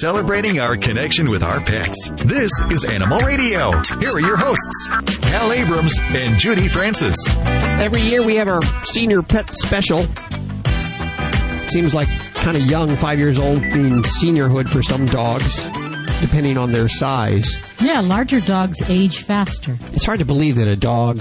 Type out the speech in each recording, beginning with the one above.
celebrating our connection with our pets. This is Animal Radio. Here are your hosts, Hal Abrams and Judy Francis. Every year we have our senior pet special. Seems like kind of young, five years old, being seniorhood for some dogs, depending on their size. Yeah, larger dogs age faster. It's hard to believe that a dog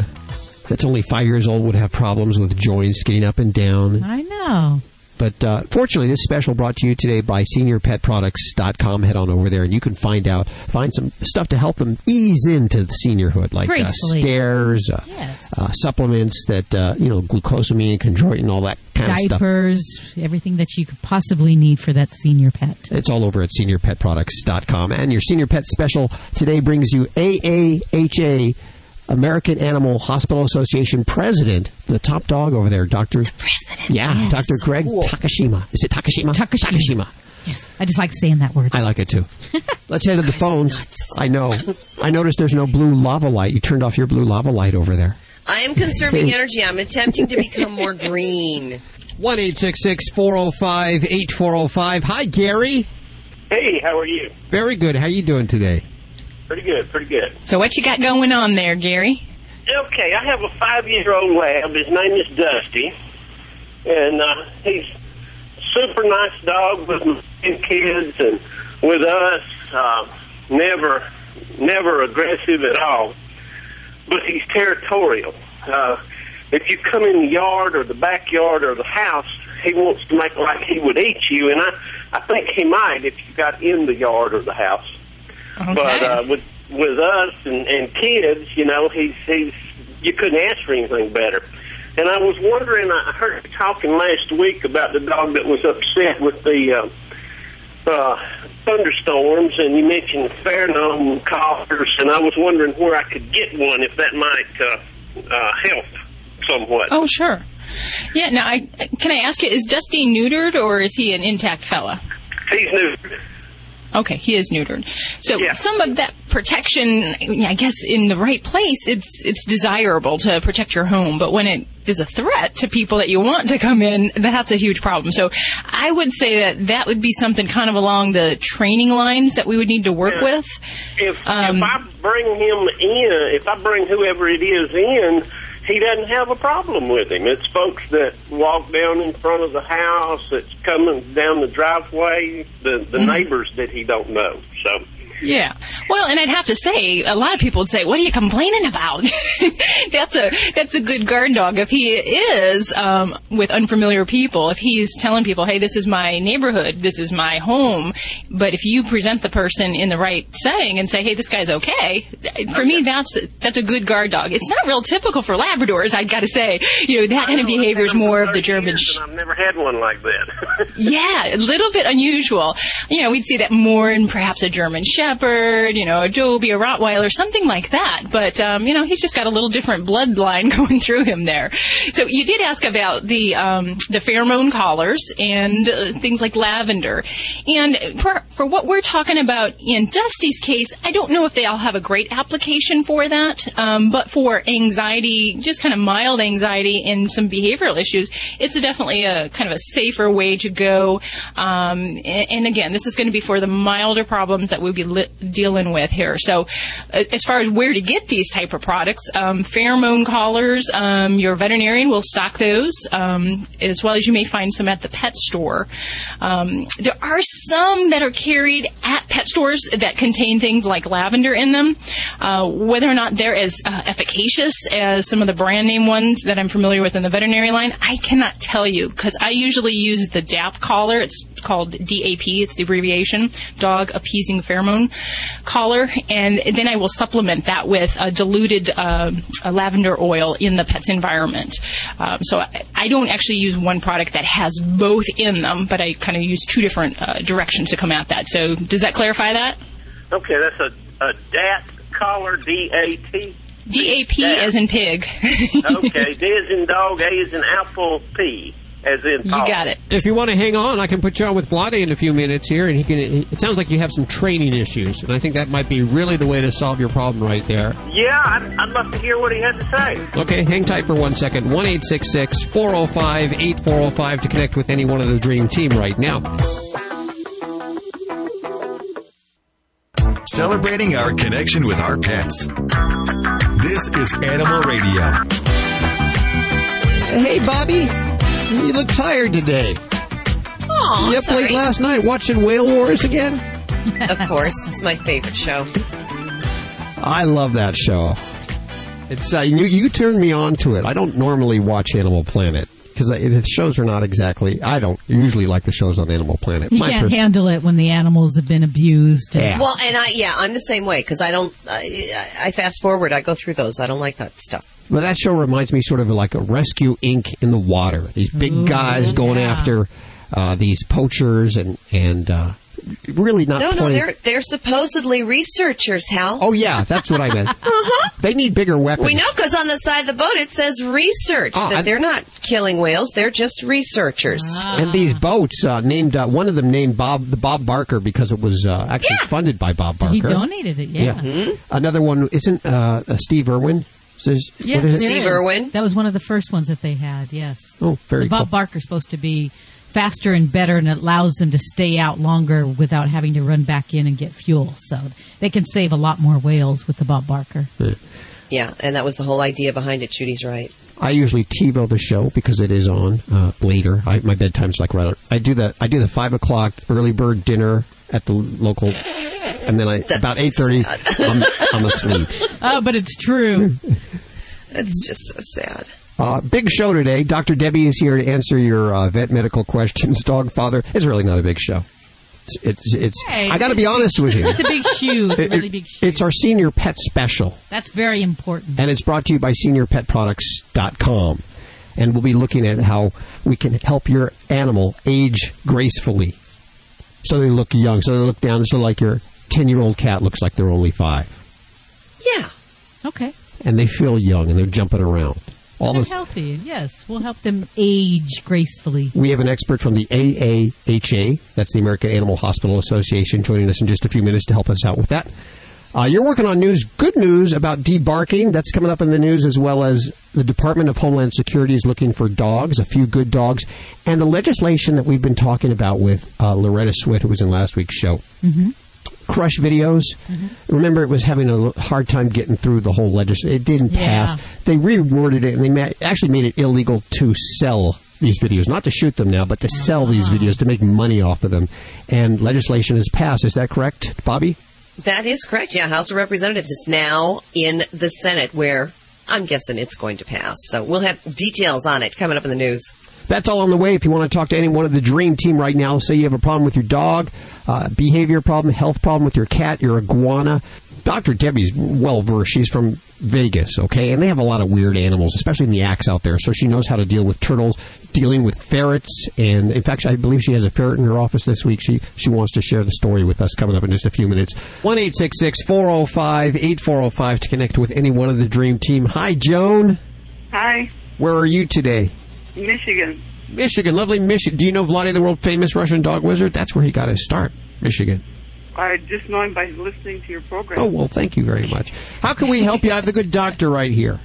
that's only five years old would have problems with joints getting up and down. I know. But uh, fortunately, this special brought to you today by SeniorPetProducts.com. Head on over there, and you can find out find some stuff to help them ease into the seniorhood, like uh, stairs, uh, Yes. uh, supplements that uh, you know, glucosamine, and chondroitin, all that kind of stuff. Diapers, everything that you could possibly need for that senior pet. It's all over at seniorpetproducts.com. And your senior pet special today brings you AAHA, American Animal Hospital Association president, the top dog over there, Dr. The President. Yeah, yes. Dr. Gregg Takashima. Is it Takashima? Takashima. Yes, I just like saying that word. I like it too. Let's head to the phones. I know. I noticed there's no blue lava light. You turned off your blue lava light over there. I am conserving energy. I'm attempting to become more green. 1 405 8405. Hi, Gary. Hey, how are you? Very good. How are you doing today? Pretty good, pretty good. So what you got going on there, Gary? Okay, I have a five-year-old lab. His name is Dusty, and uh, he's a super nice dog with my kids and with us. Uh, never, never aggressive at all, but he's territorial. Uh, if you come in the yard or the backyard or the house, he wants to make like he would eat you, and I, I think he might if you got in the yard or the house. Okay. But uh, with with us and, and kids, you know, he's he's you couldn't ask for anything better. And I was wondering, I heard you talking last week about the dog that was upset with the uh, uh, thunderstorms, and you mentioned pheromone collars, and I was wondering where I could get one if that might uh, uh, help somewhat. oh, sure. Yeah. Now, I can I ask you: Is Dusty neutered or is he an intact fella? He's new. Okay, he is neutered. So Yeah. some of that protection, I guess, in the right place, it's it's desirable to protect your home. But when it is a threat to people that you want to come in, that's a huge problem. So I would say that that would be something kind of along the training lines that we would need to work Yeah. with. If Um, if I bring him in, if I bring whoever it is in, he doesn't have a problem with him. It's folks that walk down in front of the house, that's coming down the driveway, the the mm-hmm. neighbors that he don't know. So Yeah. Well, and I'd have to say, a lot of people would say, "What are you complaining about?" that's a that's a good guard dog. If he is um, with unfamiliar people, if he's telling people, "Hey, this is my neighborhood, this is my home," but if you present the person in the right setting and say, "Hey, this guy's okay," for me, that's that's a good guard dog. It's not real typical for Labradors, I've got to say. You know, that kind of behavior is more of the German. sh- I've never had one like that. yeah, a little bit unusual. You know, we'd see that more in perhaps a German Shepherd, you know, a Dobie, a Rottweiler, something like that. But, um, you know, he's just got a little different bloodline going through him there. So you did ask about the, um, the pheromone collars and uh, things like lavender. And for, for what we're talking about in Dusty's case, I don't know if they all have a great application for that. Um, but for anxiety, just kind of mild anxiety and some behavioral issues, it's a definitely a kind of a safer way to go. Um, and, and again, this is going to be for the milder problems that we'll be li- dealing with here. So, uh, as far as where to get these type of products, um, pheromone collars, um, your veterinarian will stock those, um, as well as you may find some at the pet store. Um, there are some that are carried at pet stores that contain things like lavender in them. Uh, whether or not they're as uh, efficacious as some of the brand name ones that I'm familiar with in the veterinary line, I cannot tell you because I usually use the DAP collar. It's called DAP. It's the abbreviation, Dog Appeasing Pheromone Collar, and then I will supplement that with a diluted uh, a lavender oil in the pet's environment. Um, so I, I don't actually use one product that has both in them, but I kind of use two different uh, directions to come at that. So does that clarify that? okay, that's a a DAT collar, D A T. DAP as in pig. Okay, D is in dog, A is in apple, P as in you got it. If you want to hang on, I can put you on with Vladae in a few minutes here, and he can. It sounds like you have some training issues, and I think that might be really the way to solve your problem right there. Yeah, I'd, I'd love to hear what he had to say. Okay, hang tight for one second. One eight six six four zero five eight four zero five to connect with any one of the Dream Team right now. celebrating our connection with our pets. This is Animal Radio. Hey, Bobby. You look tired today. Aw, you up sorry. late last night watching Whale Wars again? Of course, it's my favorite show. I love that show. It's uh, you, you turned me on to it. I don't normally watch Animal Planet because the shows are not exactly. I don't usually like the shows on Animal Planet. You My can't pers- handle it when the animals have been abused. and- Yeah. Well, and I yeah, I'm the same way because I don't. I, I fast forward. I go through those. I don't like that stuff. But that show reminds me sort of like a Rescue Ink. in the water. These big Ooh, guys going yeah. after uh, these poachers and and uh, really not No, no, they're they're supposedly researchers, Hal. Oh yeah, that's what I meant. uh-huh. They need bigger weapons. We know because on the side of the boat it says research. Oh, that I- they're not killing whales; they're just researchers. And these boats uh, named uh, one of them named Bob the Bob Barker because it was uh, actually funded by Bob Barker. he donated it, yeah. Yeah. Another one isn't uh, uh, Steve Irwin. Says, Yes, what is Steve is. Irwin? That was one of the first ones that they had, yes. Oh, very the Bob cool. Barker's supposed to be faster and better and it allows them to stay out longer without having to run back in and get fuel. So they can save a lot more whales with the Bob Barker. Yeah, and that was the whole idea behind it. Judy's right. I usually TiVo the show because it is on uh, later. I, my bedtime's like right. On. I do the I do the five o'clock early bird dinner at the local, and then I about eight thirty I'm, I'm asleep. Oh, but it's true. It's just so sad. Uh, big show today. Dr. Debbie is here to answer your uh, vet medical questions. Dog father. It's really not a big show. It's it's. it's Hey, I got to be honest with you. It's a big shoe. It's a It- really big shoe. it's our senior pet special. That's very important. and it's brought to you by seniorpetproducts.com. And we'll be looking at how we can help your animal age gracefully. So they look young, so they look down, so like your 10 year old cat looks like they're only five. Yeah. Okay. And they feel young and they're jumping around. All They're those. healthy. Yes, we'll help them age gracefully. We have an expert from the AAHA, that's the American Animal Hospital Association, joining us in just a few minutes to help us out with that. Uh, you're working on news, good news about debarking. That's coming up in the news, as well as the Department of Homeland Security is looking for dogs, a few good dogs, and the legislation that we've been talking about with uh, Loretta Swit, who was in last week's show. Mm-hmm. Crush videos. Mm-hmm. Remember, it was having a hard time getting through the whole legislation. It didn't Yeah. pass. They reworded it, and they ma- actually made it illegal to sell these videos, not to shoot them now, but to sell these uh-huh. videos to make money off of them. And legislation has passed. Is that correct, Bobby? That is correct. Yeah, House of Representatives. It's now in the Senate where I'm guessing it's going to pass. So we'll have details on it coming up in the news. That's all on the way. If you want to talk to anyone of the Dream Team right now, say you have a problem with your dog, uh, behavior problem, health problem with your cat, your iguana. Dr. Debbie's well versed. She's from Vegas, okay? And they have a lot of weird animals, especially in the axe out there. So she knows how to deal with turtles, dealing with ferrets, and in fact, I believe she has a ferret in her office this week. She she wants to share the story with us coming up in just a few minutes. One eight six six four zero five eight four zero five to connect with any one of the Dream Team. Hi, Joan. Hi, Where are you today? Michigan. Michigan, lovely Michigan. Do you know Vladae, the world famous Russian dog wizard? That's where he got his start, Michigan. I just know him by listening to your program. Oh, well, thank you very much. How can we help you? I have the good doctor right here.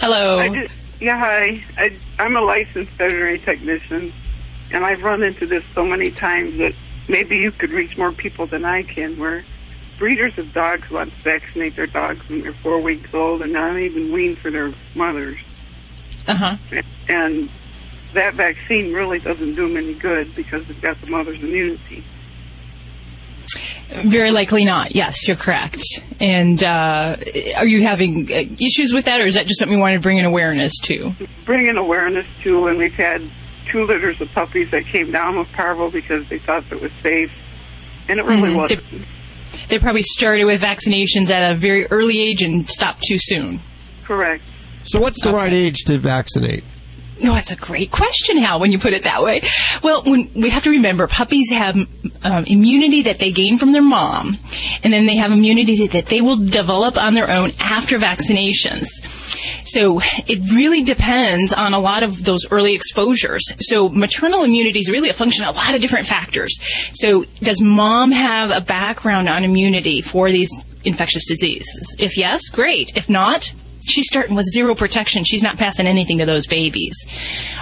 Hello. I just, yeah, hi. I, I'm a licensed veterinary technician, and I've run into this so many times that maybe you could reach more people than I can. Where breeders of dogs want to vaccinate their dogs when they're four weeks old and not even weaned for their mothers, Uh huh. and that vaccine really doesn't do them any good because it's got the mother's immunity. Very likely not. Yes, you're correct. And uh, are you having uh, issues with that, or is that just something you want to bring an awareness to? bringing awareness to, and we've had two litters of puppies that came down with parvo because they thought it was safe, and it really Mhm. wasn't. They probably started with vaccinations at a very early age and stopped too soon. Correct. So, what's the right age to vaccinate? No, that's a great question, Hal, when you put it that way. Well, when, we have to remember puppies have um, immunity that they gain from their mom, and then they have immunity that they will develop on their own after vaccinations. So it really depends on a lot of those early exposures. So maternal immunity is really a function of a lot of different factors. So does mom have a background on immunity for these infectious diseases? If yes, great. If not, she's starting with zero protection. She's not passing anything to those babies.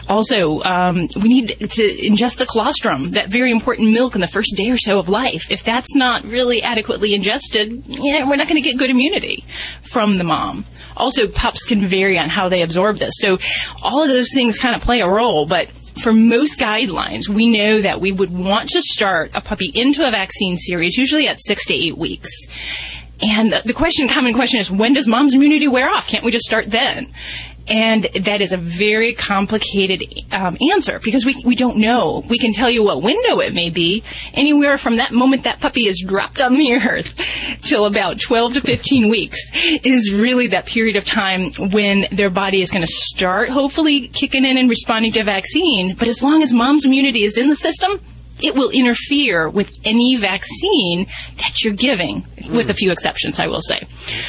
Also, um, we need to ingest the colostrum, that very important milk in the first day or so of life. If that's not really adequately ingested, yeah, we're not going to get good immunity from the mom. Also, pups can vary on how they absorb this. So all of those things kind of play a role, but for most guidelines, we know that we would want to start a puppy into a vaccine series usually at six to eight weeks. And the question, common question is, when does mom's immunity wear off? Can't we just start then? And that is a very complicated um, answer because we, we don't know. We can tell you what window it may be, anywhere from that moment that puppy is dropped on the earth till about 12 to 15 weeks is really that period of time when their body is going to start hopefully kicking in and responding to a vaccine. But as long as mom's immunity is in the system, it will interfere with any vaccine that you're giving, with a few exceptions, I will say.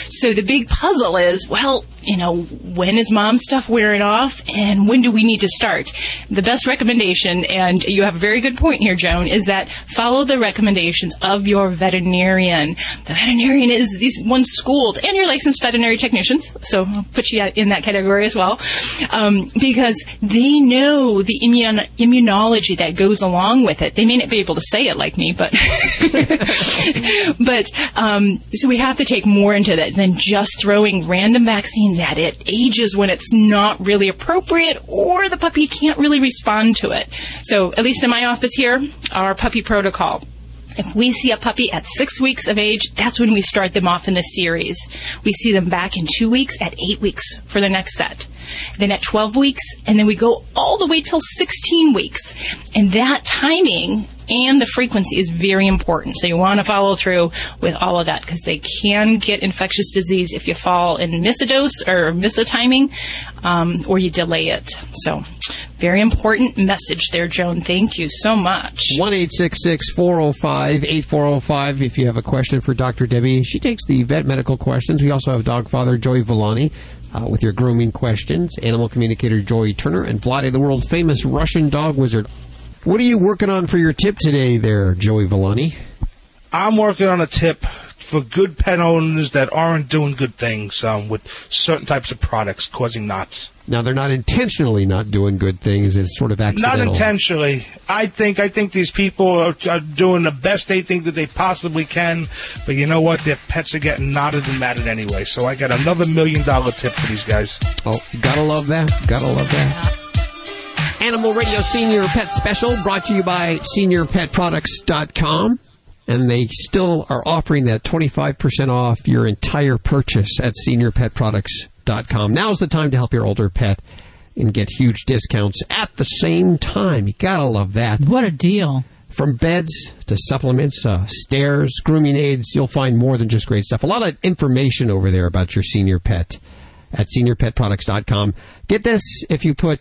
So the big puzzle is, well, you know, when is mom's stuff wearing off and when do we need to start? The best recommendation, and you have a very good point here, Joan, is that follow the recommendations of your veterinarian. The veterinarian is these ones schooled and your licensed veterinary technicians, so I'll put you in that category as well, um, because they know the immun- immunology that goes along with it. They may not be able to say it like me, but but um, so we have to take more into that than just throwing random vaccines at it ages when it's not really appropriate or the puppy can't really respond to it. So at least in my office here, our puppy protocol. If we see a puppy at six weeks of age, that's when we start them off in the series. We see them back in two weeks, at eight weeks for the next set. Then at 12 weeks, and then we go all the way till 16 weeks. And that timing and the frequency is very important. So you want to follow through with all of that because they can get infectious disease if you fall and miss a dose or miss a timing um, or you delay it. So very important message there, Joan. Thank you so much. 1 405 8405 if you have a question for Dr. Debbie. She takes the vet medical questions. We also have dog father Joey Villani. Uh, with your grooming questions, animal communicator Joy Turner, and Vladae, the world famous Russian dog wizard. What are you working on for your tip today, there, Joey Villani? I'm working on a tip for good pet owners that aren't doing good things um, with certain types of products causing knots. Now they're not intentionally not doing good things; it's sort of accidental. Not intentionally. I think I think these people are, are doing the best they think that they possibly can, but you know what? Their pets are getting knotted and matted anyway. So I got another million dollar tip for these guys. Oh, gotta love that! Gotta love that. Animal Radio Senior Pet Special brought to you by SeniorPetProducts.com. And they still are offering that 25% off your entire purchase at SeniorPetProducts.com. Now's the time to help your older pet and get huge discounts at the same time. You gotta love that. What a deal. From beds to supplements, uh, stairs, grooming aids, you'll find more than just great stuff. A lot of information over there about your senior pet at seniorpetproducts.com. Get this if you put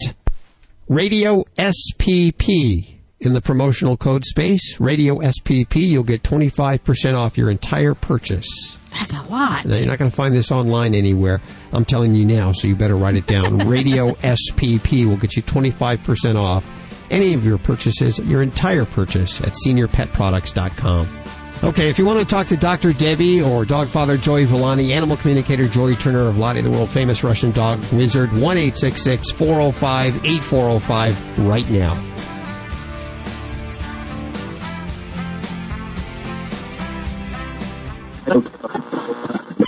Radio SPP in the promotional code space, Radio SPP, you'll get 25% off your entire purchase. That's a lot. Now, you're not going to find this online anywhere. I'm telling you now, so you better write it down. Radio SPP will get you 25% off any of your purchases, your entire purchase at seniorpetproducts.com. Okay, if you want to talk to Dr. Debbie or dog father Joey Villani, animal communicator Joy Turner of Lottie, the world famous Russian dog wizard, 1 405 8405 right now.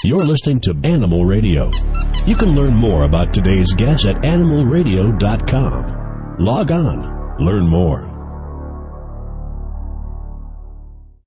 You're listening to Animal Radio. You can learn more about today's guest at animalradio.com. Log on, learn more.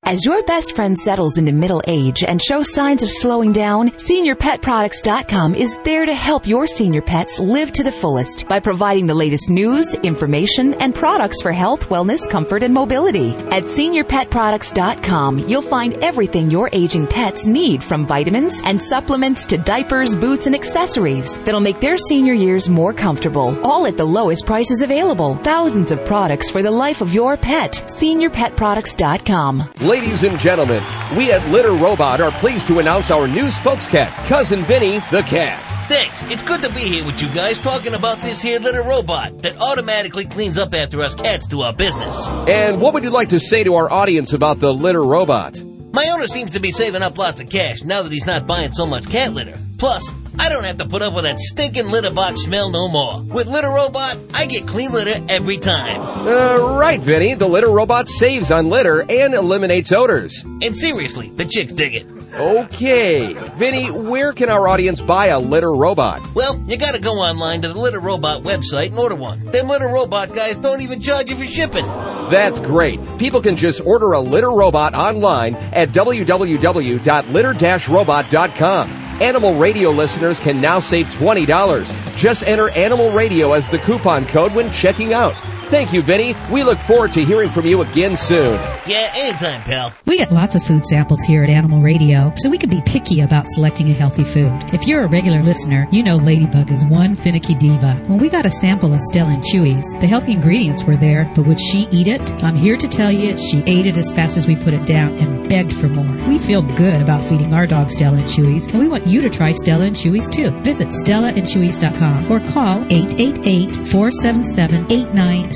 As your best friend settles into middle age and shows signs of slowing down, SeniorPetProducts.com is there to help your senior pets live to the fullest by providing the latest news, information, and products for health, wellness, comfort, and mobility. At SeniorPetProducts.com, you'll find everything your aging pets need from vitamins and supplements to diapers, boots, and accessories that'll make their senior years more comfortable, all at the lowest prices available. Thousands of products for the life of your pet. SeniorPetProducts.com. Ladies and gentlemen, we at Litter Robot are pleased to announce our new spokescat, Cousin Vinny the Cat. Thanks. It's good to be here with you guys talking about this here litter robot that automatically cleans up after us cats do our business. And what would you like to say to our audience about the Litter Robot? My owner seems to be saving up lots of cash now that he's not buying so much cat litter. Plus, I don't have to put up with that stinking litter box smell no more. With Litter Robot, I get clean litter every time. Uh, right, Vinny. The litter robot saves on litter and eliminates odors. And seriously, the chicks dig it. Okay. Vinny, where can our audience buy a litter robot? Well, you gotta go online to the Litter Robot website and order one. Them Litter Robot guys don't even charge you for shipping. That's great. People can just order a litter robot online at www.litter-robot.com. Animal Radio listeners can now save $20. Just enter Animal Radio as the coupon code when checking out. Thank you, Vinny. We look forward to hearing from you again soon. Yeah, anytime, pal. We get lots of food samples here at Animal Radio, so we can be picky about selecting a healthy food. If you're a regular listener, you know Ladybug is one finicky diva. When we got a sample of Stella and Chewy's, the healthy ingredients were there, but would she eat it? I'm here to tell you she ate it as fast as we put it down and begged for more. We feel good about feeding our dog Stella and Chewy's, and we want you to try Stella and Chewy's too. Visit StellaandChewy's.com or call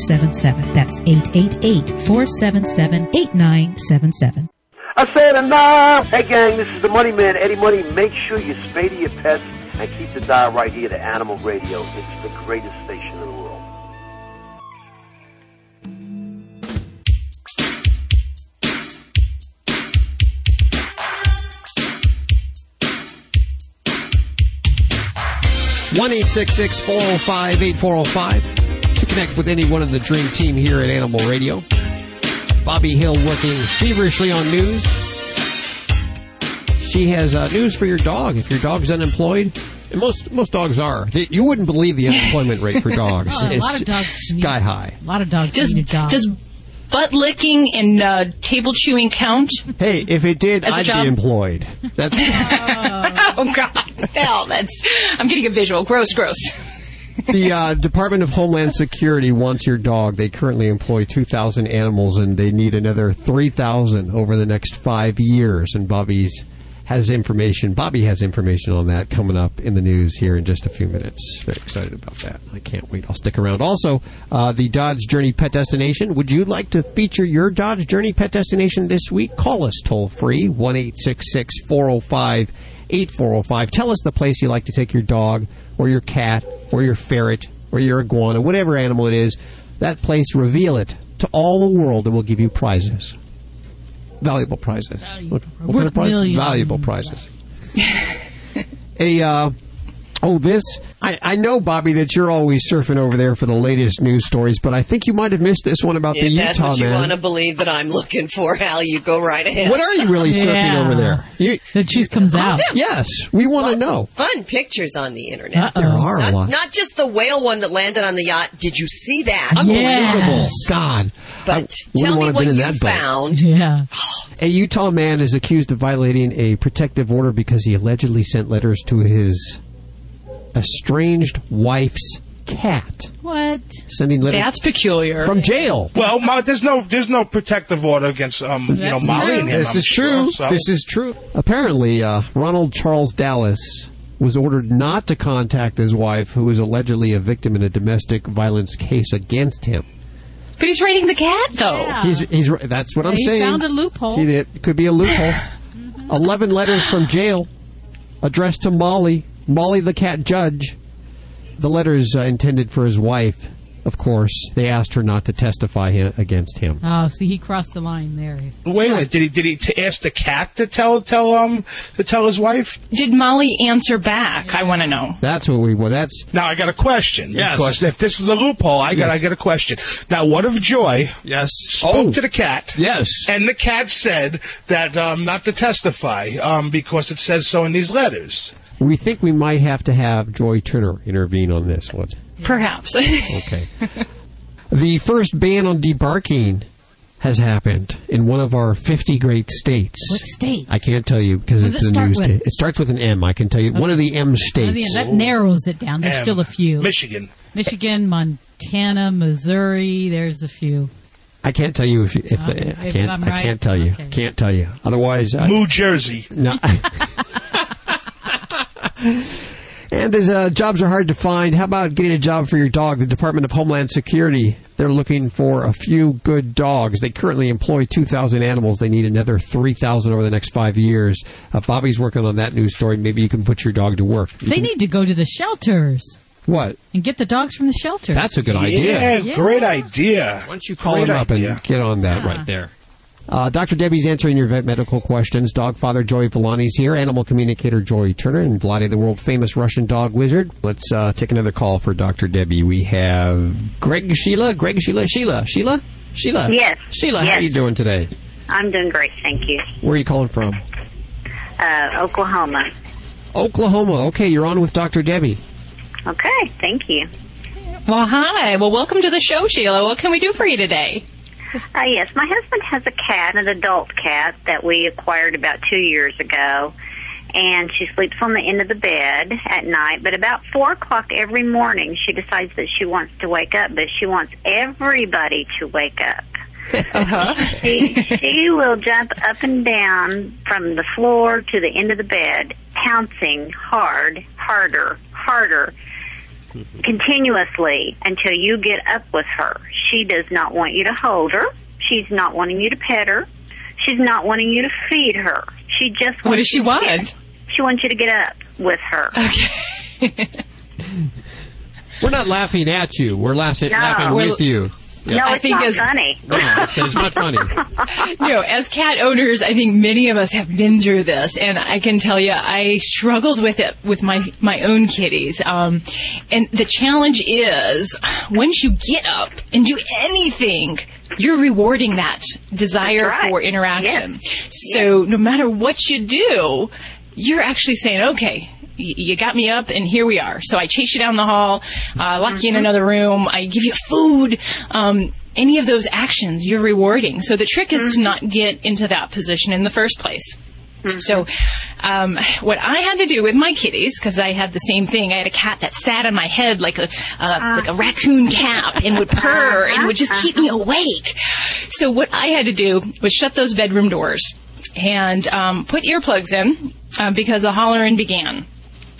888-477-8977. That's 888-477-8977. I said enough. Hey gang, this is the Money Man, Eddie Money. Make sure you spay to your pets and keep the dial right here to Animal Radio. It's the greatest station in the world. One eight six six four zero five eight four zero five to connect with anyone in the Dream Team here at Animal Radio. Bobby Hill working feverishly on news. She has uh, news for your dog. If your dog's unemployed, and most most dogs are, you wouldn't believe the unemployment rate for dogs. Oh, a it's lot of dogs sky high. A lot of dogs Does, need a job. does butt licking and uh, table chewing count? Hey, if it did, As a I'd job? be employed. That's oh God! Hell, that's. I'm getting a visual. Gross, gross. The uh, Department of Homeland Security wants your dog. They currently employ 2,000 animals, and they need another 3,000 over the next five years. And Bobby's has information. Bobby has information on that coming up in the news here in just a few minutes. Very excited about that. I can't wait. I'll stick around. Also, uh, the Dodge Journey Pet Destination. Would you like to feature your Dodge Journey Pet Destination this week? Call us toll free one eight six six four zero five eight four zero five. Tell us the place you like to take your dog or your cat or your ferret or your iguana, whatever animal it is. That place, reveal it to all the world, and we'll give you prizes. Valuable prizes. What, what kind of prize? Valuable prizes. A uh, oh, this I, I know, Bobby, that you're always surfing over there for the latest news stories, but I think you might have missed this one about the If that's Utah what you want to believe that I'm looking for, Hal, you go right ahead. What are you really surfing Yeah. over there? You, the truth comes oh, out. yes, we want to know. Fun pictures on the internet. There are a lot. not just the whale one that landed on the yacht. Did you see that? Unbelievable. Yes. God. But I tell me what been in you that boat. found. Yeah. A Utah man is accused of violating a protective order because he allegedly sent letters to his estranged wife's cat. What? Sending letters That's peculiar. from jail. Well, Ma, there's no there's no protective order against um you know Molly true. and him. This I'm is sure, true. so- This is true. Apparently, uh, Ronald Charles Dallas was ordered not to contact his wife, who is allegedly a victim in a domestic violence case against him. but he's raiding the cat, though. Yeah. He's, he's, that's what I'm He saying. found a loophole. See, it could be a loophole. Eleven letters from jail addressed to Molly, Molly the cat judge. The letters uh, intended for his wife. Of course, they asked her not to testify hi- against him. Oh, see, he crossed the line there. Wait a minute. Did he did he t- ask the cat to tell tell um to tell his wife? Did Molly answer back? I want to know. That's what we. Well, that's Now I got a question. Yes. Because if this is a loophole, I got Yes. I got a question. Now, what if Joy yes. spoke to the cat? yes. And the cat said that um, not to testify um, because it says so in these letters. We think we might have to have Joy Turner intervene on this one. Perhaps. Okay. the first ban on debarking has happened in one of our 50 great states. What state? I can't tell you because it's a it news with? state. It starts with an M. I can tell you one of the M states. mean, that narrows it down. There's M. still a few. Michigan. Michigan, Montana, Missouri. There's a few. I can't tell you if if, Uh, I if can't. I'm I can't tell you. Okay. Can't tell you. Otherwise, I, New Jersey. no. And as uh, jobs are hard to find, how about getting a job for your dog? The Department of Homeland Security They're looking for a few good dogs. They currently employ 2,000 animals. They need another 3,000 over the next five years. Uh, Bobby's working on that news story. Maybe you can put your dog to work. You They can- need to go to the shelters what? and get the dogs from the shelters. That's a good idea. Yeah, great idea. Why don't you call Great him up idea. and get on that right there? Uh, Dr. Debbie's answering your vet medical questions. Dog father Joey Villani's here, animal communicator Joy Turner, and Vladae, the world famous Russian dog wizard. Let's uh, take another call for Dr. Debbie. We have Greg Sheila. Greg Sheila. Sheila. Sheila. Sheila. Yes. Sheila, how are you doing today? I'm doing great, thank you. Where are you calling from? Uh, Oklahoma. Oklahoma. Okay, you're on with Dr. Debbie. Okay, thank you. Well, hi. Well, welcome to the show, Sheila. What can we do for you today? Uh, yes, my husband has a cat, an adult cat that we acquired about two years ago, and she sleeps on the end of the bed at night. But about four o'clock every morning, she decides that she wants to wake up, but she wants everybody to wake up. Uh-huh. she, she will jump up and down from the floor to the end of the bed, pouncing hard, harder, harder, Mm-hmm. continuously until you get up with her. She does not want you to hold her. She's not wanting you to pet her. She's not wanting you to feed her. She just wants What does she you to want? get- she wants you to get up with her. Okay. We're not laughing at you. We're laughing, No. laughing We're- with you. No, I it's think not as- funny. No, it's, it's not funny. you know, as cat owners, I think many of us have been through this, and I can tell you, I struggled with it with my my own kitties. Um, and the challenge is, once you get up and do anything, you're rewarding that desire right. for interaction. So no matter what you do, you're actually saying, okay. You got me up, and here we are. So I chase you down the hall, uh, lock you in another room. I give you food. Um, any of those actions, you're rewarding. So the trick is to not get into that position in the first place. So, um, what I had to do with my kitties, because I had the same thing, I had a cat that sat on my head like a uh, like a raccoon cap and would purr and would just keep me awake. So what I had to do was shut those bedroom doors and um, put earplugs in uh, because the hollering began.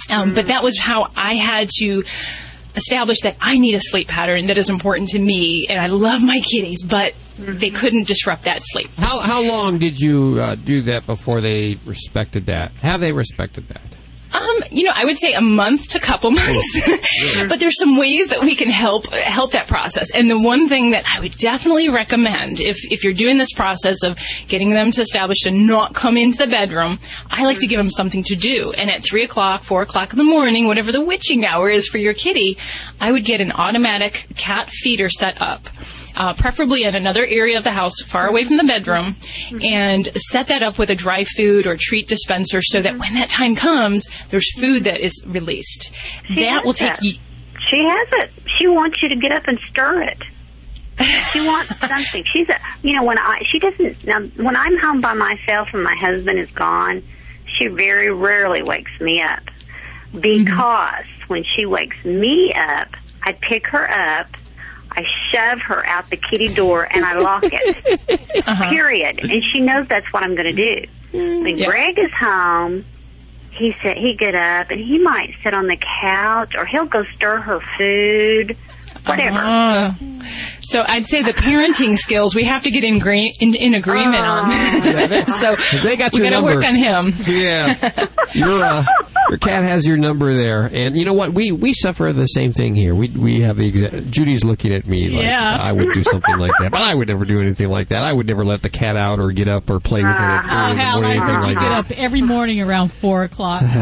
Um, But that was how I had to establish that I need a sleep pattern that is important to me, and I love my kitties, but they couldn't disrupt that sleep. How how long did you uh, do that before they respected that? Have they respected that? Um, you know, I would say a month to couple months, but there's some ways that we can help help that process. And the one thing that I would definitely recommend, if if you're doing this process of getting them to establish to not come into the bedroom, I like to give them something to do. And at three o'clock, four o'clock in the morning, whatever the witching hour is for your kitty, I would get an automatic cat feeder set up uh, preferably in another area of the house far away from the bedroom, and set that up with a dry food or treat dispenser so that when that time comes, there's food that is released. She that will take that. y- She has it. She wants you to get up and stir it. She wants something. She's a, you know, when I, she doesn't, now, when I'm home by myself and my husband is gone, she very rarely wakes me up. Because when she wakes me up, I pick her up, I shove her out the kitty door, and I lock it. Uh-huh. Period. And she knows that's what I'm going to do. Mm. When Yeah. Greg is home, he said he get up and he might sit on the couch or he'll go stir her food, whatever. Uh, so I'd say the parenting skills we have to get in, gra- in, in agreement on. so They got we your got to number. work on him. Yeah, your uh, your cat has your number there, and you know what? We we suffer the same thing here. We we have the exa- Judy's looking at me like Yeah. I would do something like that, but I would never do anything like that. I would never let the cat out or get up or play with it at Oh, three in the Hal, morning. I anything heard you like get up every morning around four o'clock.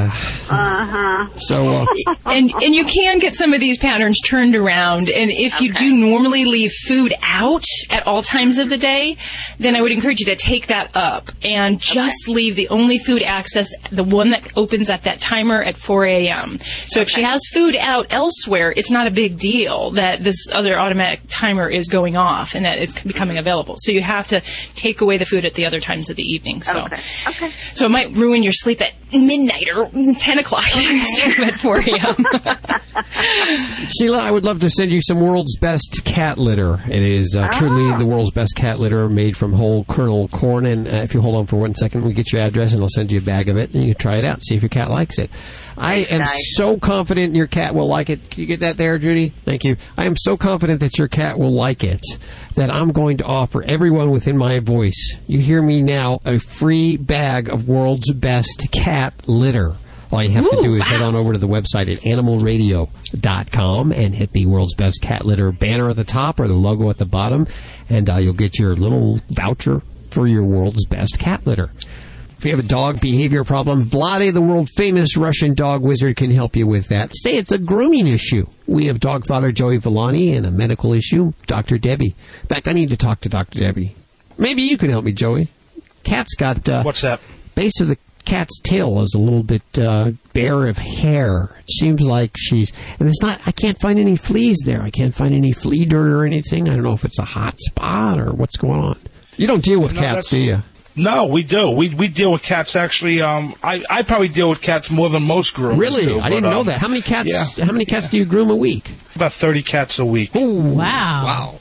Uh-huh. So uh, and and you can get some of these patterns turned around. And if you do normally leave food out at all times of the day, then I would encourage you to take that up and just leave the only food access, the one that opens at that timer at 4 a.m. So if she has food out elsewhere, it's not a big deal that this other automatic timer is going off and that it's becoming available. So you have to take away the food at the other times of the evening. So. Okay. Okay. So it might ruin your sleep at midnight or 10 o'clock instead of at 4 a.m. Sheila, I would love to send you some world's best cat litter. It is uh, truly the world's best cat litter made from whole kernel corn. And uh, if you hold on for one second, we get your address and I'll send you a bag of it and you can try it out, see if your cat likes it. I am guys. so confident your cat will like it. Can you get that there, Judy? Thank you. I am so confident that your cat will like it that I'm going to offer everyone within my voice, you hear me now, a free bag of world's best cat litter. All you have to do is head on over to the website at animalradio.com and hit the world's best cat litter banner at the top or the logo at the bottom, and uh, you'll get your little voucher for your world's best cat litter. If you have a dog behavior problem, Vladae, the world famous Russian dog wizard, can help you with that. Say it's a grooming issue. We have dog father Joey Villani and a medical issue, Dr. Debbie. In fact, I need to talk to Dr. Debbie. Maybe you can help me, Joey. Cat's got. Uh, What's that? Base of the cat's tail is a little bit uh, bare of hair. It seems like she's, and it's not. I can't find any fleas there. I can't find any flea dirt or anything. I don't know if it's a hot spot or what's going on. You don't deal with No, cats, do you? No, we do. We we deal with cats actually. Um, I I probably deal with cats more than most groomers. Really? do, I didn't but, know um, that. How many cats? Yeah, How many cats do you groom a week? about thirty cats a week. Oh wow. Wow.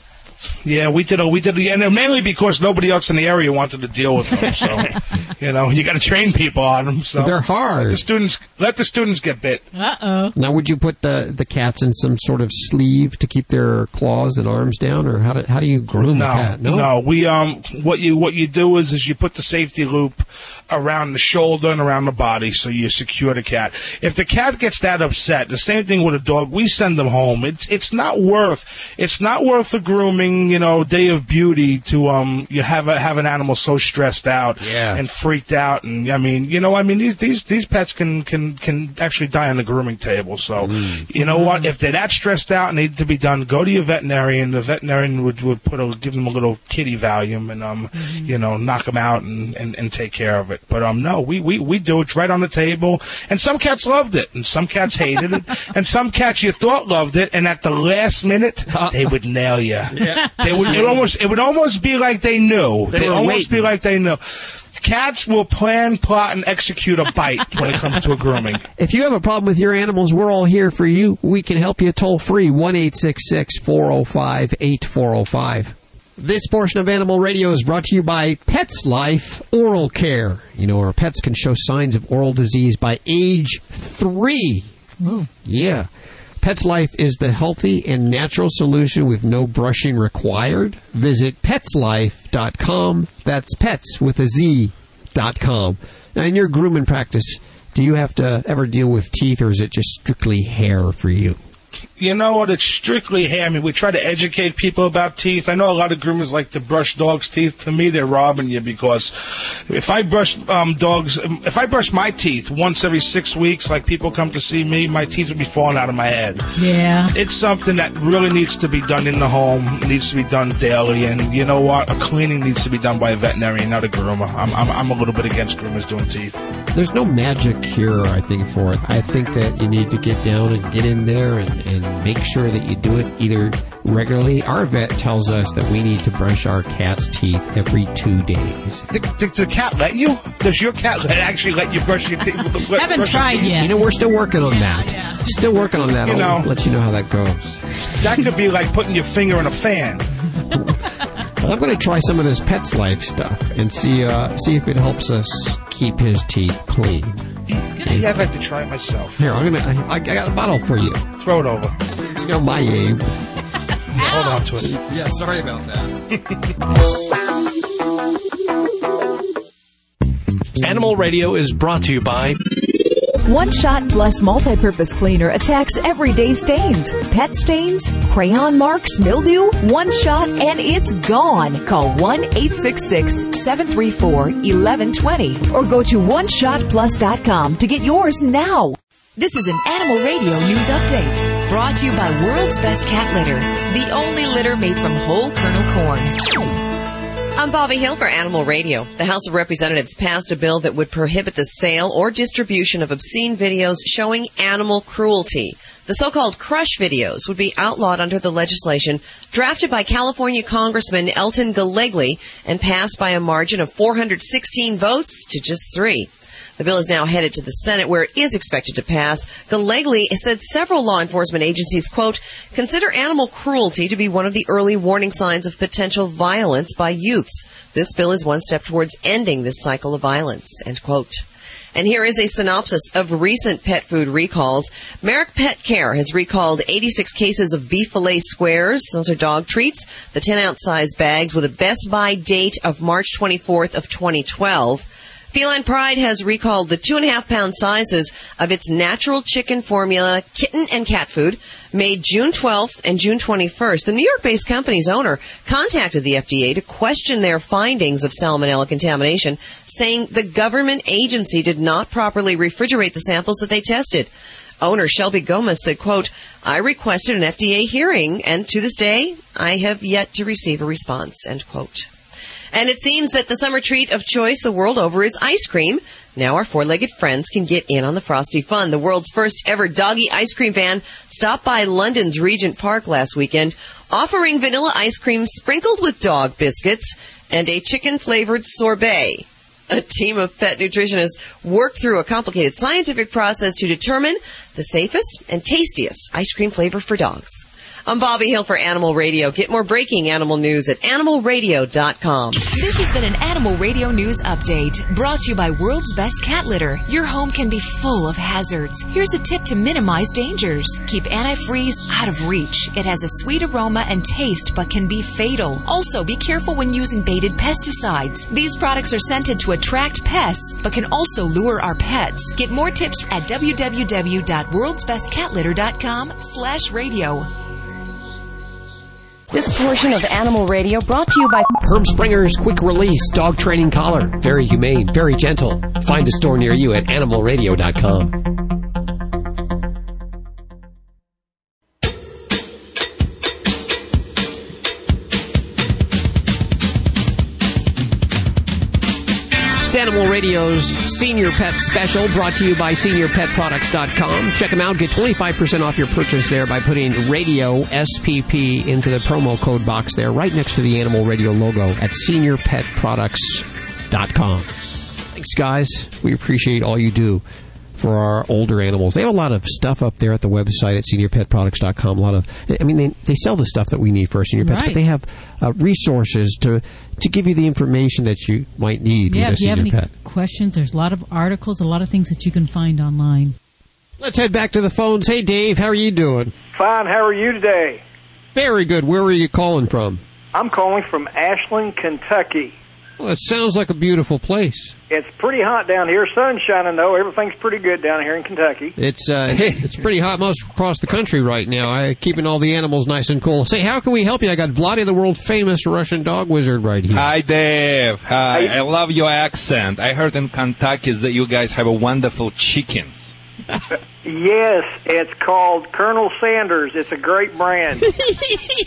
Yeah, we did. A, we did, and mainly because nobody else in the area wanted to deal with them. So, you know, you got to train people on them. So They're hard. Let the students let the students get bit. Uh oh. Now, would you put the, the cats in some sort of sleeve to keep their claws and arms down, or how do how do you groom no, a cat? no, We um, what you what you do is is you put the safety loop around the shoulder and around the body, so you secure the cat. If the cat gets that upset, the same thing with a dog. We send them home. It's it's not worth it's not worth the grooming, you know, day of beauty to um you have a have an animal so stressed out Yeah. and freaked out, and I mean, you know, I mean these these these pets can can can actually die on the grooming table. So you know what? If they're that stressed out and need to be done, go to your veterinarian. The veterinarian would would put a give them a little kitty Valium and um you know knock them out and, and and take care of it. But um no, we we we do it right on the table. And some cats loved it, and some cats hated it, and some cats you thought loved it, and at the last minute they would nail you. They would it almost it would almost be like they knew. They They were almost be like they knew. Cats will plan, plot, and execute a bite when it comes to a grooming. If you have a problem with your animals, we're all here for you. We can help you toll free 1 405 8405. This portion of Animal Radio is brought to you by PetzLife Oral Care. You know, our pets can show signs of oral disease by age three. Mm. Yeah. PetzLife is the healthy and natural solution with no brushing required. Visit petzlife.com. That's pets with a Z dot com. Now, in your grooming practice, do you have to ever deal with teeth or is it just strictly hair for you? You know what? It's strictly hair. I mean, we try to educate people about teeth. I know a lot of groomers like to brush dogs' teeth. To me, they're robbing you because if I brush um, dogs, if I brush my teeth once every six weeks, like people come to see me, my teeth would be falling out of my head. Yeah. It's something that really needs to be done in the home. It needs to be done daily, and you know what? A cleaning needs to be done by a veterinarian, not a groomer. I'm I'm, I'm a little bit against groomers doing teeth. There's no magic cure, I think, for it. I think that you need to get down and get in there and, and make sure that you do it either regularly. Our vet tells us that we need to brush our cat's teeth every two days. Does the, the cat let you? Does your cat let, actually let you brush your teeth? Haven't tried yet. You know, we're still working on that. Still working on that. You I'll know. let you know how that goes. That could be like putting your finger in a fan. I'm going to try some of this PetzLife stuff and see uh, see if it helps us keep his teeth clean. Yeah, I'd like to try it myself. Here, I'm gonna. I, I got a bottle for you. Throw it over. You know my aim. Hold on to it. Yeah, sorry about that. Animal Radio is brought to you by One Shot Plus Multi-Purpose Cleaner attacks everyday stains, pet stains, crayon marks, mildew. One shot and it's gone. Call 1-866-734-1120 or go to oneshotplus.com to get yours now. This is an Animal Radio News Update brought to you by World's Best Cat Litter, the only litter made from whole kernel corn. I'm Bobby Hill for Animal Radio. The House of Representatives passed a bill that would prohibit the sale or distribution of obscene videos showing animal cruelty. The so-called crush videos would be outlawed under the legislation drafted by California Congressman Elton Gallegly and passed by a margin of 416 votes to just three. The bill is now headed to the Senate where it is expected to pass. Gallegly said several law enforcement agencies, quote, consider animal cruelty to be one of the early warning signs of potential violence by youths. This bill is one step towards ending this cycle of violence, end quote. And here is a synopsis of recent pet food recalls. Merrick Pet Care has recalled 86 cases of beef fillet squares. Those are dog treats. The 10 ounce size bags with a best buy date of March 24th of 2012. Feline Pride has recalled the two and a half pound sizes of its natural chicken formula kitten and cat food made June 12th and June 21st. The New York based company's owner contacted the FDA to question their findings of salmonella contamination, saying the government agency did not properly refrigerate the samples that they tested. Owner Shelby Gomez said, quote, I requested an FDA hearing and to this day I have yet to receive a response, end quote. And it seems that the summer treat of choice the world over is ice cream. Now our four-legged friends can get in on the frosty fun. The world's first ever doggy ice cream van stopped by London's Regent Park last weekend, offering vanilla ice cream sprinkled with dog biscuits and a chicken-flavored sorbet. A team of pet nutritionists worked through a complicated scientific process to determine the safest and tastiest ice cream flavor for dogs. I'm Bobby Hill for Animal Radio. Get more breaking animal news at animalradio.com. This has been an Animal Radio News Update brought to you by World's Best Cat Litter. Your home can be full of hazards. Here's a tip to minimize dangers. Keep antifreeze out of reach. It has a sweet aroma and taste but can be fatal. Also, be careful when using baited pesticides. These products are scented to attract pests but can also lure our pets. Get more tips at www.worldsbestcatlitter.com slash radio. This portion of Animal Radio brought to you by Herm Sprenger's quick release dog training collar. Very humane, very gentle. Find a store near you at animalradio.com. Radio's Senior Pet Special brought to you by SeniorPetProducts.com. Check them out. Get 25% off your purchase there by putting Radio SPP into the promo code box there, right next to the Animal Radio logo at SeniorPetProducts.com. Thanks, guys. We appreciate all you do for our older animals. They have a lot of stuff up there at the website at seniorpetproducts.com. A lot of, I mean, they, they sell the stuff that we need for our senior pets, Right. but they have uh, resources to to give you the information that you might need Yeah, with a if you have senior any pet. questions, there's a lot of articles, a lot of things that you can find online. Let's head back to the phones. Hey, Dave, how are you doing? Fine. How are you today? Very good. Where are you calling from? I'm calling from Ashland, Kentucky. Well, it sounds like a beautiful place. It's pretty hot down here. Sun's shining though. Everything's pretty good down here in Kentucky. It's uh, it's, it's pretty hot most across the country right now. I keeping all the animals nice and cool. Say, how can we help you? I got Vladae, the world famous Russian dog wizard, right here. Hi, Dave. Hi. I love your accent. I heard in Kentucky that you guys have a wonderful chickens. Yes, it's called Colonel Sanders. It's a great brand.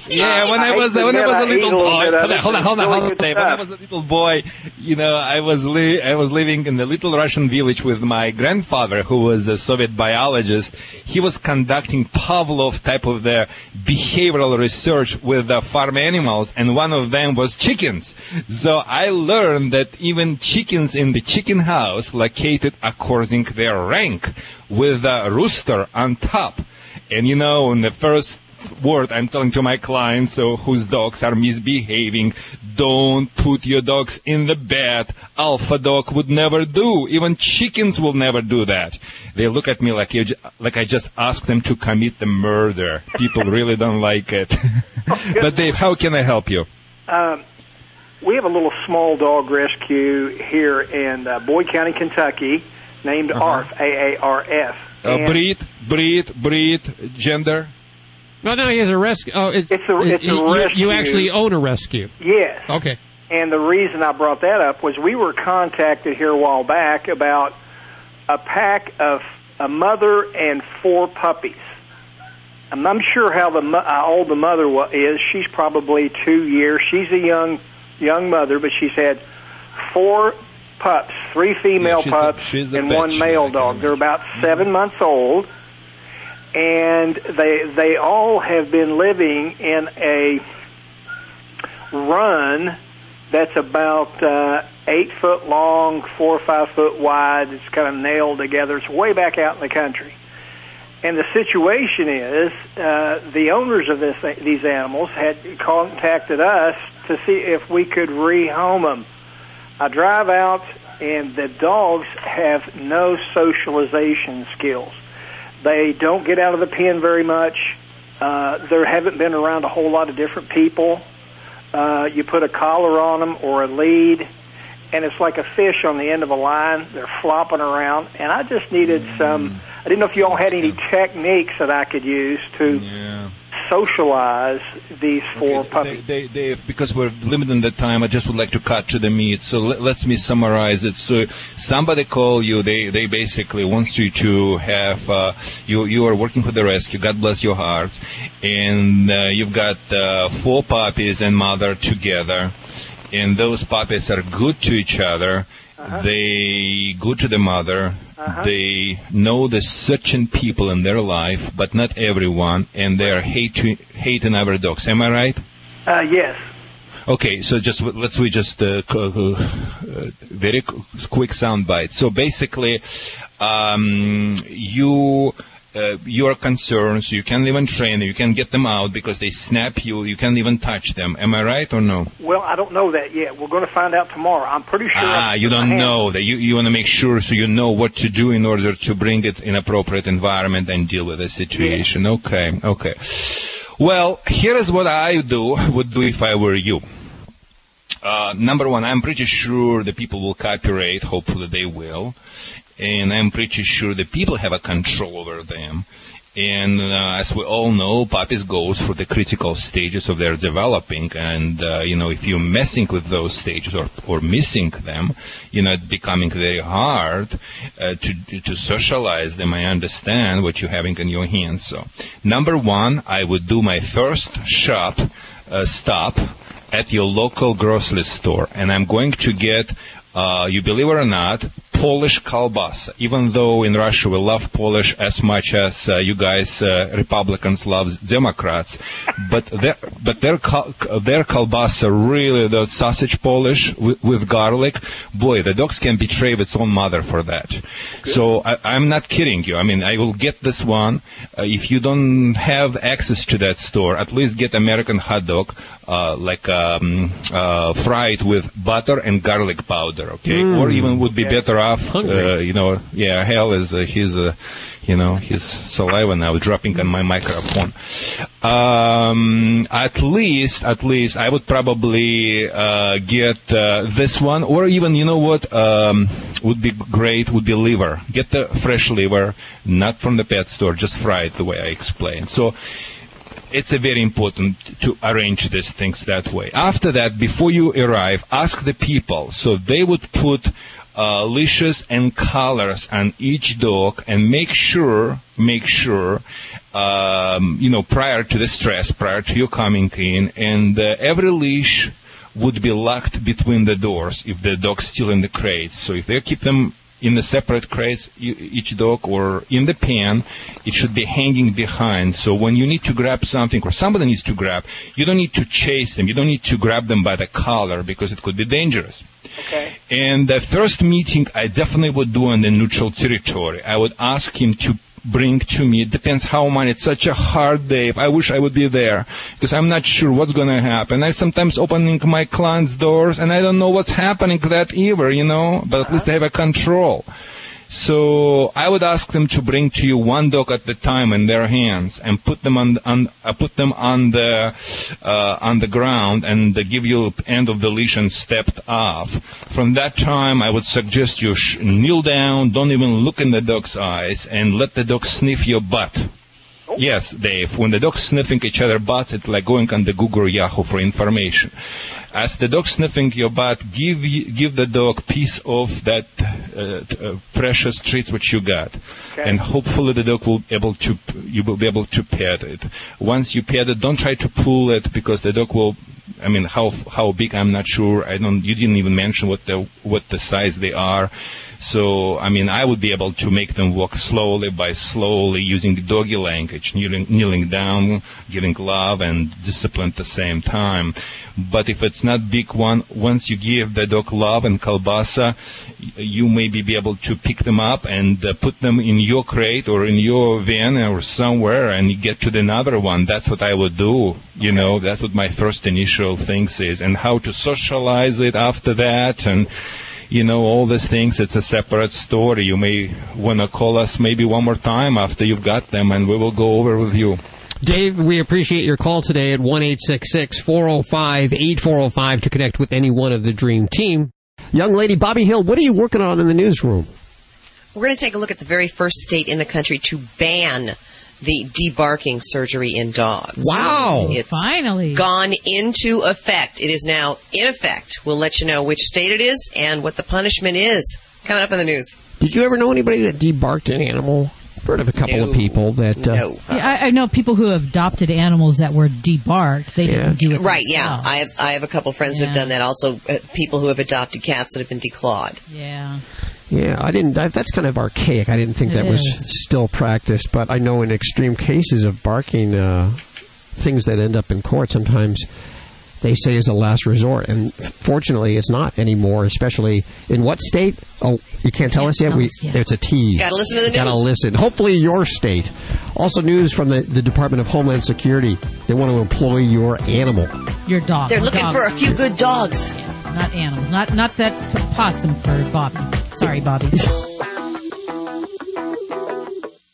Yeah, when I, was hate when I was a I ate little little boy, hold on, hold on, hold on, it's hold on, Dave. When I was a little boy, you know, I was li- I was living in the little Russian village with my grandfather, who was a Soviet biologist. He was conducting Pavlov type of the behavioral research with the farm animals, and one of them was chickens. So I learned that even chickens in the chicken house located according to their rank, with a rooster on top. And you know, in the first word I'm telling to my clients so whose dogs are misbehaving, don't put your dogs in the bed. Alpha dog would never do. Even chickens will never do that. They look at me like you, like I just asked them to commit the murder. People really don't like it. but Dave, how can I help you? Um, we have a little small dog rescue here in uh, Boyd County, Kentucky, named ARF, A-A-R-F. Uh, breed, breed, breed, gender. No, no, he has a rescue. Oh, it's It's a- it's a you- you- rescue. You actually own a rescue. Yes. Okay. And the reason I brought that up was we were contacted here a while back about a pack of a mother and four puppies. I'm not sure how the how old the mother is. She's probably two years. She's a young young mother, but she's had four pups, three female Yeah, she's the- pups, the and one male dog. They're about seven months old, and they they all have been living in a run that's about uh, eight foot long, four or five foot wide. It's kind of nailed together. It's way back out in the country. And the situation is, uh, the owners of this, these animals had contacted us to see if we could rehome them. I drive out, and the dogs have no socialization skills. They don't get out of the pen very much. Uh, they haven't been around a whole lot of different people. Uh, you put a collar on them or a lead, and it's like a fish on the end of a line. They're flopping around, and I just needed some. I didn't know if you all had any techniques that I could use to Yeah. Socialize these four Okay, puppies. Dave, Dave, because we're limiting the time, I just would like to cut to the meat. So let, let me summarize it. So somebody call you. They they basically wants you to have uh, you you are working for the rescue. God bless your heart, and uh, you've got uh, four puppies and mother together, and those puppies are good to each other. They go to the mother. They know the certain people in their life, but not everyone, and they are hate hating other dogs. Am I right? Uh, yes. Okay, so just let's we just uh, uh, very qu- quick soundbite. So basically, um, you. Uh, your concerns, you can't even train them, you can't get them out because they snap you, you can't even touch them. Am I right or no? Well, I don't know that yet. We're going to find out tomorrow. I'm pretty sure. Ah, you don't know that you, you want to make sure so you know what to do in order to bring it in appropriate environment and deal with the situation. Okay, okay. Well, here is what I do would do if I were you. Uh, number one, I'm pretty sure the people will cooperate. Hopefully they will. And I'm pretty sure the people have a control over them. And uh, as we all know, puppies goes for the critical stages of their developing, and uh, you know if you're messing with those stages or or missing them, you know it's becoming very hard uh, to to socialize them. I understand what you're having in your hands. So, number one, I would do my first shop uh, stop at your local grocery store, and I'm going to get, uh, you believe it or not, Polish kalbasa. Even though in Russia we love Polish as much as uh, you guys uh, Republicans love Democrats, but their but their their kalbasa really the sausage Polish with, with garlic. Boy, the dogs can betray its own mother for that. So I, I'm not kidding you. I mean, I will get this one. Uh, if you don't have access to that store, at least get American hot dog, uh, like um, uh, fried with butter and garlic powder, okay? Mm. Or even would be better off, uh, you know, yeah, hell is uh, his, uh, you know, his saliva now dropping on my microphone. Um, at least, at least, I would probably uh, get uh, this one, or even, you know what, um, would be great would be liver. Get the fresh liver, not from the pet store, just fried the way I explained. So it's very important to arrange these things that way. After that, before you arrive, ask the people. So they would put uh, leashes and collars on each dog and make sure, make sure, um, you know, prior to the stress, prior to you coming in, and uh, every leash would be locked between the doors if the dog's still in the crate. So if they keep them in the separate crates, each dog, or in the pen, it should be hanging behind. So when you need to grab something, or somebody needs to grab, you don't need to chase them. You don't need to grab them by the collar because it could be dangerous. Okay. And the first meeting I definitely would do on the neutral territory. I would ask him to bring to me. It depends how much. It's such a hard day. I wish I would be there because I'm not sure what's going to happen. I sometimes opening my clients' doors and I don't know what's happening that either, you know, but at least I have a control. So I would ask them to bring to you one dog at the time in their hands and put them on, on uh, put them on the uh, on the ground and give you end of the leash and stepped off. From that time, I would suggest you sh- kneel down, don't even look in the dog's eyes, and let the dog sniff your butt. Yes, Dave. When the dogs sniffing each other butts, it's like going on the Google or Yahoo for information. As the dog sniffing your butt, give give the dog piece of that uh, uh, precious treat which you got, and hopefully the dog will be able to you will be able to pet it. Once you pet it, don't try to pull it because the dog will I mean, how how big? I'm not sure. I don't. You didn't even mention what the what the size they are. So, I mean, I would be able to make them walk slowly by slowly using doggy language, kneeling, kneeling down, giving love and discipline at the same time. But if it's not big one, once you give the dog love and kalbasa, you maybe be able to pick them up and uh, put them in your crate or in your van or somewhere and get to the another one. That's what I would do. You know, that's what my first initial things is and how to socialize it after that and you know, all these things, it's a separate story. You may want to call us maybe one more time after you've got them and we will go over with you. Dave, we appreciate your call today at 1 405 8405 to connect with any one of the Dream Team. Young lady Bobby Hill, what are you working on in the newsroom? We're going to take a look at the very first state in the country to ban the debarking surgery in dogs. Wow. It's Finally. gone into effect. It is now in effect. We'll let you know which state it is and what the punishment is. Coming up in the news. Did you ever know anybody that debarked an animal? I've heard of a couple No. of people that. Uh, No. Yeah, I, I know people who have adopted animals that were debarked. They didn't do it Right, yeah. I have I have a couple friends that have done that. Also, uh, people who have adopted cats that have been declawed. Yeah. Yeah, I didn't. That, that's kind of archaic. I didn't think It that was still practiced, but I know in extreme cases of barking, uh, things that end up in court sometimes they say is a last resort, and fortunately, it's not anymore. Especially in what state? Oh, you can't tell us yet. tell We us yet. it's a tease. Gotta listen to the news. Gotta listen. Hopefully, your state. Also, news from the, the Department of Homeland Security. They want to employ your animal. Your dog. They're looking Dog. for a few good dogs. Not animals. Not not that possum for Bobby. Sorry, Bobby.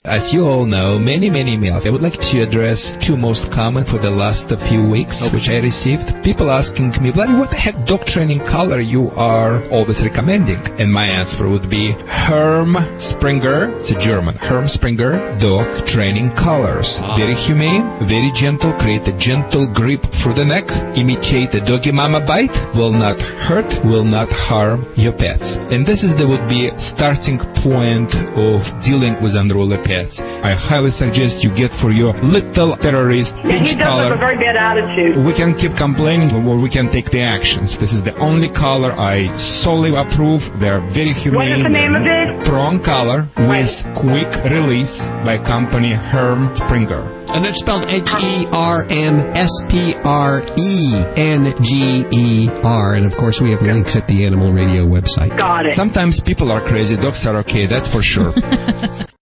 As you all know, many, many emails. I would like to address two most common for the last few weeks, which I received. People asking me, Vladae, what the heck dog training color you are always recommending? And my answer would be Herm Sprenger, it's a German, Herm Sprenger dog training colors. Ah. Very humane, very gentle, create a gentle grip through the neck, imitate the doggy mama bite, will not hurt, will not harm your pets. And this is the would be starting point of dealing with unruly pets. I highly suggest you get for your little terrorist He pinch does have color. a very bad attitude. We can keep complaining or we can take the actions. This is the only color I solely approve. They're very humane. What is the name of it? Strong color with quick release by company Herm Sprenger. And that's spelled H E R M S P R E N G E R. And of course, we have links at the Animal Radio website. Got it. Sometimes people are crazy. Dogs are okay. That's for sure.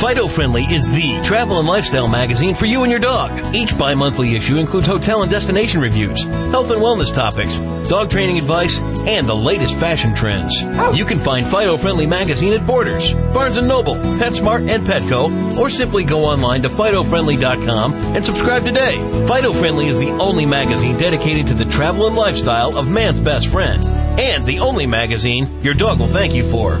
Fido Friendly is the travel and lifestyle magazine for you and your dog. Each bi-monthly issue includes hotel and destination reviews, health and wellness topics, dog training advice, and the latest fashion trends. Oh. You can find Fido Friendly magazine at Borders, Barnes & Noble, PetSmart, and Petco, or simply go online to FidoFriendly.com and subscribe today. Fido Friendly is the only magazine dedicated to the travel and lifestyle of man's best friend, and the only magazine your dog will thank you for.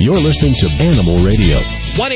You're listening to Animal Radio. 1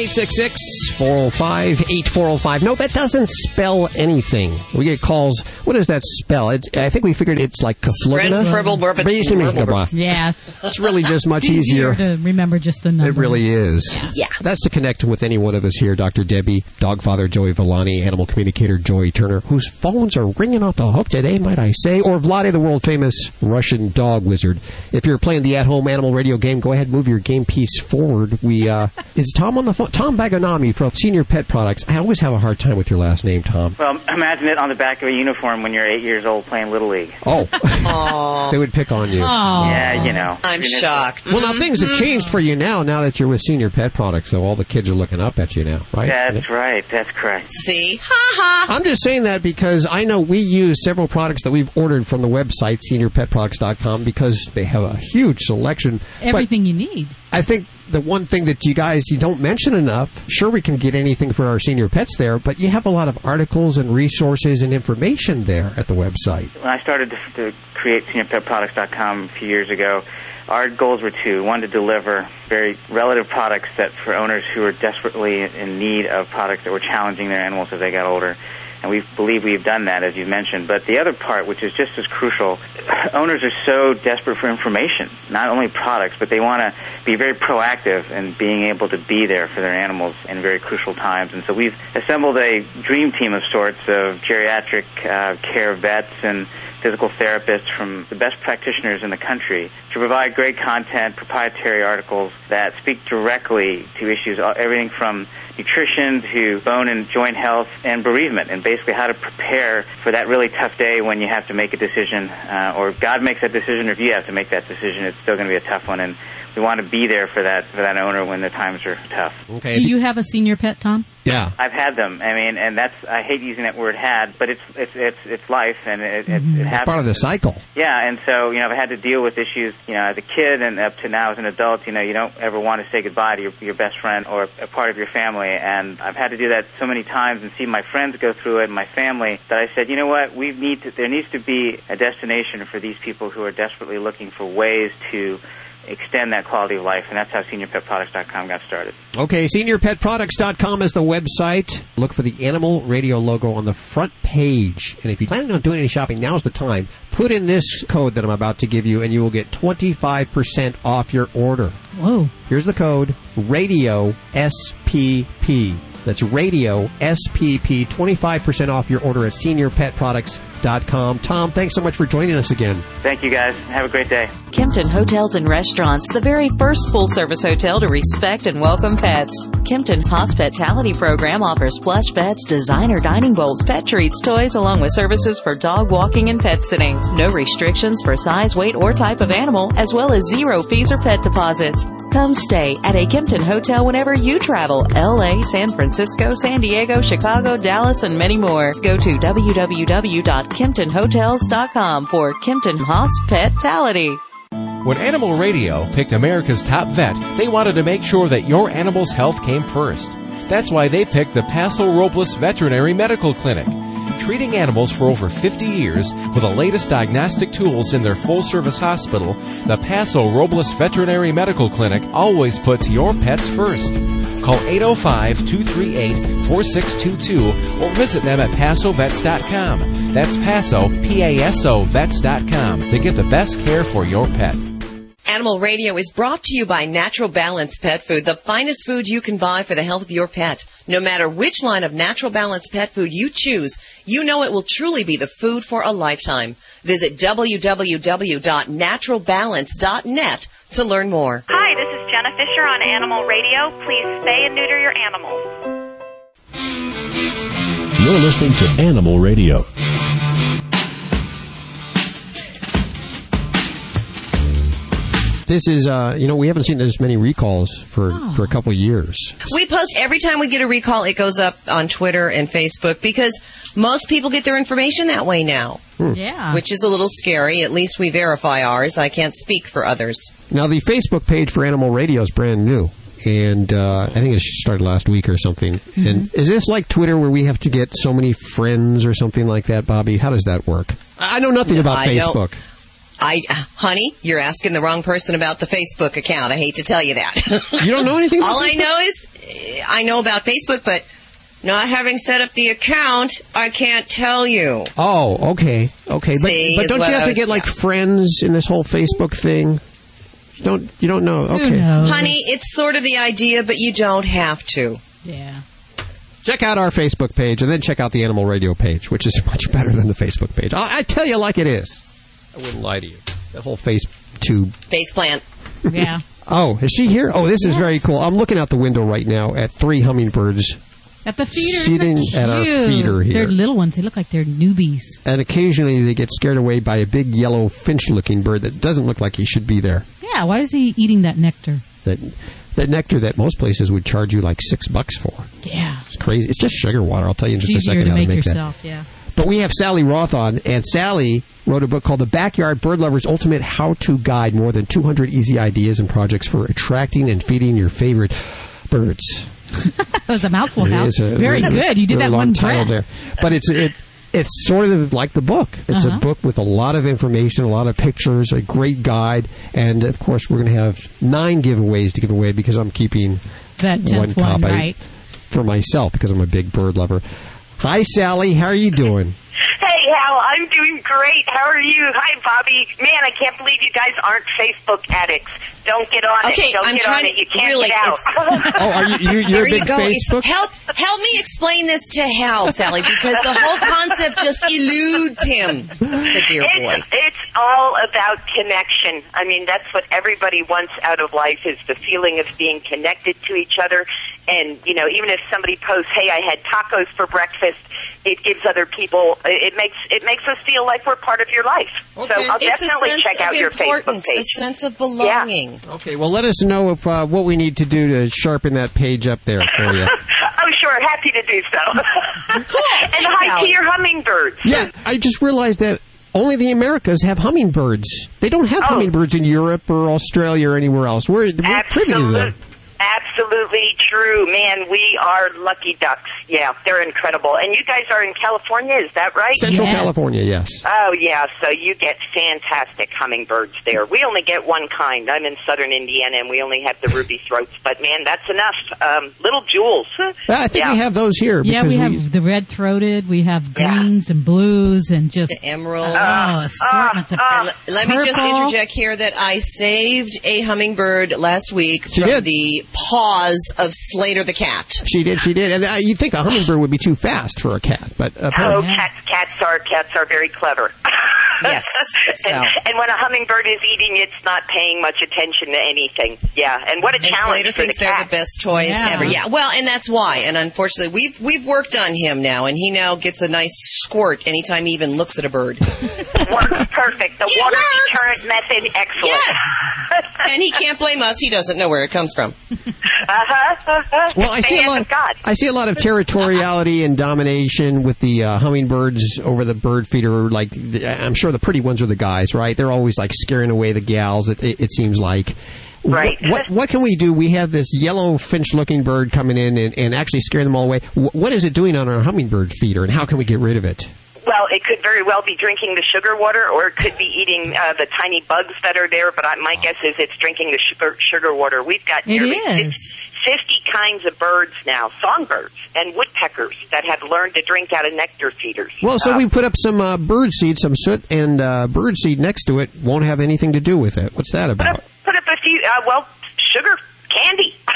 405 8405. No, that doesn't spell anything. We get calls. What does that spell? It's, I think we figured it's like kaflugna. fribble, burbits, Basically, yeah. Yeah. It's really just much It's easier. to remember just the It really is. Yeah. That's to connect with any one of us here, Dr. Debbie, dog father Joey Villani, animal communicator Joy Turner, whose phones are ringing off the hook today, might I say, or Vladae, the world famous Russian dog wizard. If you're playing the at home animal radio game, go ahead and move your game piece forward. We uh, Is Tom on the phone? Tom Baganami from Senior Pet Products. I always have a hard time with your last name, Tom. Well, imagine it on the back of a uniform when you're eight years old playing Little League. Oh. they would pick on you. Yeah, you know. I'm shocked. Well, now things have mm-hmm. changed for you now. Now that you're with Senior Pet Products, so all the kids are looking up at you now, right? That's right. That's correct. See? Ha ha! I'm just saying that because I know we use several products that we've ordered from the website seniorpetproducts.com because they have a huge selection. But Everything you need. I think the one thing that you guys you don't mention enough. Sure, we can get anything for our senior pets there, but you have a lot of articles and resources and information there at the website. When I started to, to create seniorpetproducts.com a few years ago, our goals were two. One, to deliver very relative products that for owners who are desperately in need of products that were challenging their animals as they got older. And we believe we've done that, as you mentioned. But the other part, which is just as crucial, owners are so desperate for information, not only products, but they want to be very proactive in being able to be there for their animals in very crucial times. And so we've assembled a dream team of sorts of geriatric uh, care vets and physical therapists from the best practitioners in the country to provide great content, proprietary articles that speak directly to issues, uh, everything from nutrition to bone and joint health and bereavement, and basically how to prepare for that really tough day when you have to make a decision, uh, or God makes that decision, or if you have to make that decision, it's still going to be a tough one. And we want to be there for that for that owner when the times are tough. Okay. Do you have a senior pet, Tom? Yeah. I've had them. I mean, and that's I hate using that word "had," but it's it's it's it's life, and it, it, it mm-hmm. happens. Part of the cycle. Yeah, and so you know, I've had to deal with issues, you know, as a kid and up to now as an adult. You know, you don't ever want to say goodbye to your, your best friend or a part of your family, and I've had to do that so many times and see my friends go through it and my family that I said, you know what, we need to. There needs to be a destination for these people who are desperately looking for ways to extend that quality of life, and that's how SeniorPetProducts.com got started. Okay, seniorpetproducts.com is the website. Look for the Animal Radio logo on the front page. And if you're planning on doing any shopping, now's the time. Put in this code that I'm about to give you, and you will get 25% off your order. Whoa. Here's the code Radio SPP. That's Radio SPP. 25% off your order at seniorpetproducts.com. Tom, thanks so much for joining us again. Thank you, guys. Have a great day. Kimpton Hotels and Restaurants, the very first full service hotel to respect and welcome pets. Kimpton's hospitality program offers plush beds, designer dining bowls, pet treats, toys, along with services for dog walking and pet sitting. No restrictions for size, weight, or type of animal, as well as zero fees or pet deposits. Come stay at a Kimpton hotel whenever you travel. LA, San Francisco, San Diego, Chicago, Dallas, and many more. Go to www.kimptonhotels.com for Kimpton Hospitality. When Animal Radio picked America's top vet, they wanted to make sure that your animal's health came first. That's why they picked the Paso Robles Veterinary Medical Clinic. Treating animals for over 50 years with the latest diagnostic tools in their full service hospital, the Paso Robles Veterinary Medical Clinic always puts your pets first. Call 805-238-4622 or visit them at PasoVets.com. That's Paso, P-A-S-O, Vets.com to get the best care for your pet. Animal Radio is brought to you by Natural Balance Pet Food, the finest food you can buy for the health of your pet. No matter which line of Natural Balance Pet Food you choose, you know it will truly be the food for a lifetime. Visit www.naturalbalance.net to learn more. Hi, this is Jenna Fischer on Animal Radio. Please spay and neuter your animals. You're listening to Animal Radio. This is, uh, you know, we haven't seen as many recalls for, for a couple of years. We post every time we get a recall, it goes up on Twitter and Facebook because most people get their information that way now. Yeah. Which is a little scary. At least we verify ours. I can't speak for others. Now, the Facebook page for Animal Radio is brand new. And uh, I think it started last week or something. And is this like Twitter where we have to get so many friends or something like that, Bobby? How does that work? I know nothing about I don't- Facebook. I, honey, you're asking the wrong person about the Facebook account. I hate to tell you that. You don't know anything about All I know is uh, I know about Facebook, but not having set up the account, I can't tell you. Oh, okay, okay, but See, but is don't you I have to get like friends in this whole Facebook thing? You don't you don't know? Okay, Honey, it's sort of the idea, but you don't have to. Yeah. check out our Facebook page and then check out the Animal Radio page, which is much better than the Facebook page. I, I tell you like it is. I wouldn't lie to you. That whole face tube. Face plant. Yeah. Oh, is she here? Oh, this is very cool. I'm looking out the window right now at three hummingbirds At the feeder. Sitting at our feeder here. They're little ones. They look like they're newbies. and occasionally they get scared away by a big yellow finch-looking bird that doesn't look like he should be there. Yeah. Why is he eating that nectar? That that nectar that most places would charge you like six bucks for. Yeah. It's crazy. It's just sugar water. I'll tell you in just It's a easier second to how make to make yourself. Yeah. But we have Sally Roth on, and Sally wrote a book called The Backyard Bird Lover's Ultimate How to Guide More Than 200 Easy Ideas and Projects for Attracting and Feeding Your Favorite Birds. that was a mouthful. Hal. Very really- good. You did really that long one title there, but it's it. It's sort of like the book. It's Uh-huh. a book with a lot of information, a lot of pictures, a great guide, and of course, we're going to have nine giveaways to give away because I'm keeping That one one, copy right? for myself because I'm a big bird lover. Hi, Sally. How are you doing? Hey, Hal, I'm doing great. How are you? Hi, Bobby. Man, I can't believe you guys aren't Facebook addicts. Don't get on Okay, it. Don't I'm get trying on it. to- You can't really, get out. Oh, are you, you you're There a big you go. Facebook? help, help me explain this to Hal, Sally, because the whole concept just eludes him. The dear boy. It's, it's all about connection. I mean, that's what everybody wants out of life is the feeling of being connected to each other. And, you know, even if somebody posts, hey, I had tacos for breakfast, it gives other people, it makes, it makes us feel like we're part of your life. So I'll It's definitely check out your Facebook importance, page. a sense of belonging. Okay, well, let us know if uh, what we need to do to sharpen that page up there for you. Oh, sure. Happy to do so. cool. and hi to your hummingbirds. Yeah, I just realized that only the Americas have hummingbirds. They don't have hummingbirds in Europe or Australia or anywhere else. We're, we're privy to them. Absolutely true, man. We are lucky ducks. Yeah, they're incredible. And you guys are in California, is that right? Central California, yes. Oh yeah, so you get fantastic hummingbirds there. We only get one kind. I'm in southern Indiana, and we only have the ruby throats. But man, that's enough. Um, little jewels. I think yeah. we have those here. Yeah, we have the red throated, we have greens and blues, and just emerald. Oh, assortments of And l- let me just interject here that I saved a hummingbird last week She from did. the paws of Slater the cat. She did, she did. And uh, you'd think a hummingbird would be too fast for a cat, but Oh, cats! Cats are cats are very clever. Yes. So. and, and when a hummingbird is eating, it's not paying much attention to anything. Yeah, and what a And challenge Slater for thinks the they're the best toys Yeah. ever. Yeah, well, and that's why. And unfortunately, we've we've worked on him now, and he now gets a nice squirt anytime he even looks at a bird. Works perfect. The water deterrent method, excellent. Yes. and he can't blame us. He doesn't know where it comes from. Uh-huh, uh-huh. Well, I see a lot. of God. I see a lot of territoriality and domination with the uh, hummingbirds over the bird feeder. Like, the- I'm sure the pretty ones are the guys, right? They're always like scaring away the gals. It, it, it seems like. Right. What, what what can we do? We have this yellow finch-looking bird coming in and, and actually scaring them all away. What is it doing on our hummingbird feeder, and how can we get rid of it? Well, it could very well be drinking the sugar water, or it could be eating uh, the tiny bugs that are there. But I, my guess is it's drinking the sugar, sugar water. We've got It nearly is. 50 kinds of birds now, songbirds and woodpeckers, that have learned to drink out of nectar feeders. Well, so Uh, we put up some uh, bird seed, some suet, and uh, bird seed next to it won't have anything to do with it. What's that about? put up a few. Uh, well, sugar candy.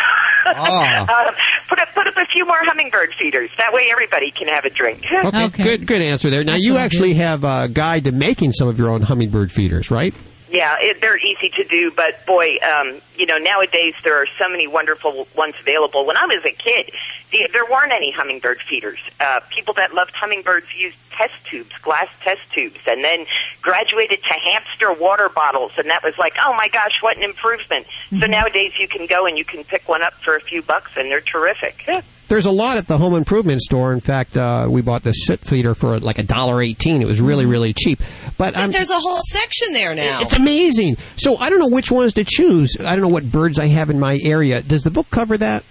Ah. uh, put up put up a few more hummingbird feeders. That way, everybody can have a drink. Okay, good good answer there. Now you actually have a guide to making some of your own hummingbird feeders, right? Yeah, it, they're easy to do, but boy, um, you know, nowadays there are so many wonderful ones available. When I was a kid, the, there weren't any hummingbird feeders. Uh, people that loved hummingbirds used test tubes, glass test tubes, and then graduated to hamster water bottles, and that was like, oh my gosh, what an improvement. So nowadays you can go and you can pick one up for a few bucks, and they're terrific. There's a lot at the home improvement store. In fact, uh, we bought this suet feeder for like a dollar eighteen. It was really really cheap. But I'm, There's a whole section there now. it's amazing. So I don't know which ones to choose. I don't know what birds I have in my area. Does the book cover that?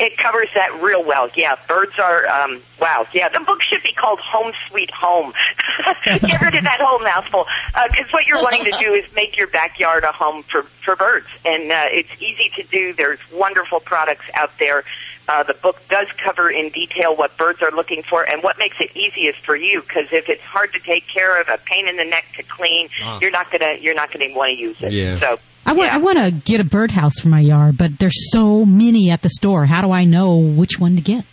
It covers that real well. Yeah, birds are, um, wow. Yeah, the book should be called Home Sweet Home. Get rid of that whole mouthful. Because what you're wanting to do is make your backyard a home for, for birds. And uh, it's easy to do. There's wonderful products out there. Uh, the book does cover in detail what birds are looking for and what makes it easiest for you. Because if it's hard to take care of, a pain in the neck to clean, Ah. you're not gonna you're not gonna want to use it. Yeah. So I want, I want to get a birdhouse for my yard, but there's so many at the store. How do I know which one to get?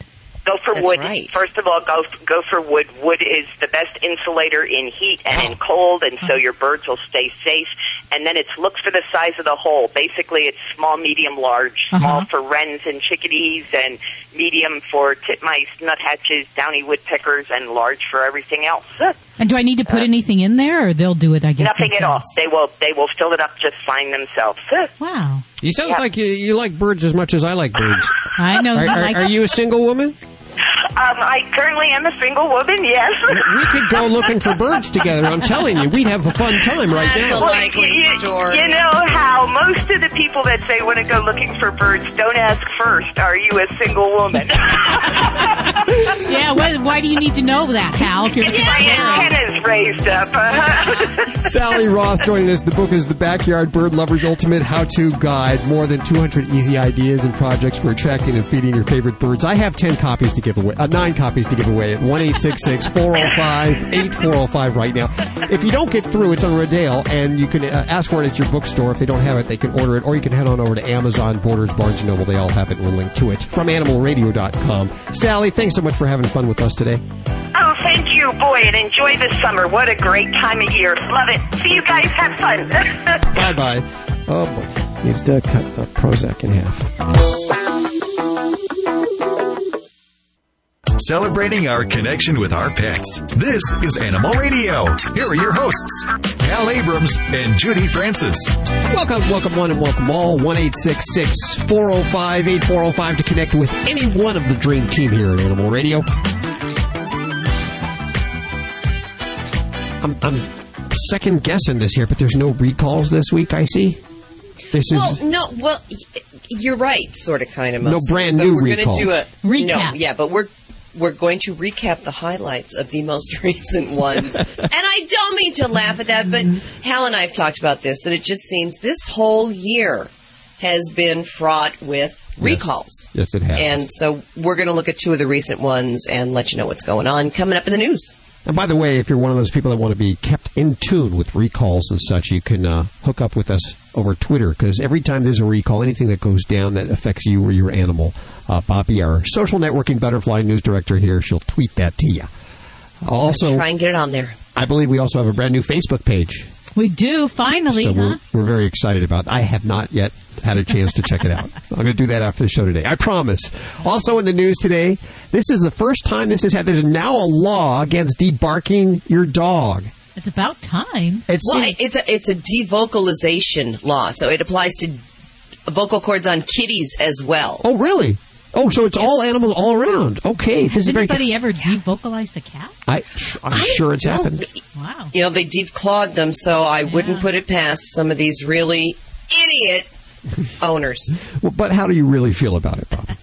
Go for That's wood. right. First of all, go go for wood. Wood is the best insulator in heat and in cold, and so your birds will stay safe. And then it's look for the size of the hole. Basically, it's small, medium, large. Small Uh-huh. for wrens and chickadees, and medium for titmice, nuthatches, downy woodpeckers, and large for everything else. And do I need to put anything in there, or they'll do it? I guess Nothing at all. themselves? They will they will fill it up just fine themselves. Wow. You sound like you, you like birds as much as I like birds. I know. Are, are, like- are you a single woman? I currently am a single woman. Yes. We could go looking for birds together. I'm telling you, we'd have a fun time right That's now. a likely you, story. you know how most of the people that say want to go looking for birds don't ask first, "Are you a single woman?" yeah, why, why do you need to know that, Hal? If you're It's my antennas raised up. Uh-huh. Sally Roth joining us. The book is The Backyard Bird Lover's Ultimate How To Guide. More than 200 easy ideas and projects for attracting and feeding your favorite birds. I have 10 copies to give away, uh, 9 copies to give away at 1 405 8405 right now. If you don't get through, it's on Rodale, and you can uh, ask for it at your bookstore. If they don't have it, they can order it, or you can head on over to Amazon, Borders, Barnes & Noble. They all have it. We'll link to it from animalradio.com. Sally, thanks so much for having fun with us today. oh, thank you, boy, and enjoy the summer. What a great time of year. Love it. See you guys. Have fun. Bye bye. Oh boy, needs to cut the Prozac in half. Celebrating our connection with our pets. This is Animal Radio. Here are your hosts, Hal Abrams and Judy Francis. Welcome, welcome one and welcome all. 1 405 8405 to connect with any one of the dream team here at Animal Radio. I'm, I'm second guessing this here, but there's no recalls this week, I see. This is. No, well, y- you're right, sort of, kind of. No mostly. brand But new We're going to do a recalls. No, Recap. yeah, but we're we're going to recap the highlights of the most recent ones. and I don't mean to laugh at that, but Hal and I have talked about this. That it just seems this whole year has been fraught with recalls. Yes, it has. And so we're going to look at two of the recent ones and let you know what's going on coming up in the news. And by the way, if you're one of those people that want to be kept in tune with recalls and such, you can uh, hook up with us over Twitter because every time there's a recall, anything that goes down that affects you or your animal, uh, Bobby, our social networking butterfly news director here, she'll tweet that to you. Also, Try and get it on there. I believe we also have a brand new Facebook page. We do, finally, so huh? we're, we're very excited about it. I have not yet had a chance to check it out. I'm going to do that after the show today. I promise. Also in the news today, this is the first time this has had, there's now a law against debarking your dog. It's about time. It's well, it's a it's a devocalization law, so it applies to vocal cords on kitties as well. Oh, really? Oh, so it's all animals all around. Okay, this Has is very. anybody ever devocalized a cat? I, I'm sure it's happened. Wow. You know, they deep clawed them, so I wouldn't put it past some of these really idiot owners. Well, but how do you really feel about it, Bob?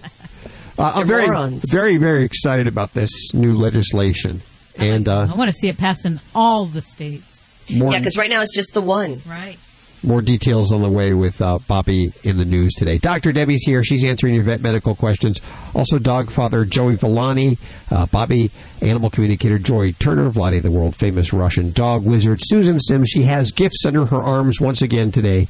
Uh, I'm very, morons. very, very excited about this new legislation, and uh, I want to see it pass in all the states. more Yeah, because right now it's just the one. Right. more details on the way with uh, Bobby in the news today. Dr. Debbie's here; she's answering your vet medical questions. Also, dog father Joey Villani, uh, Bobby, animal communicator Joy Turner, Vladae, the world famous Russian dog wizard, Susan Sims. She has gifts under her arms once again today,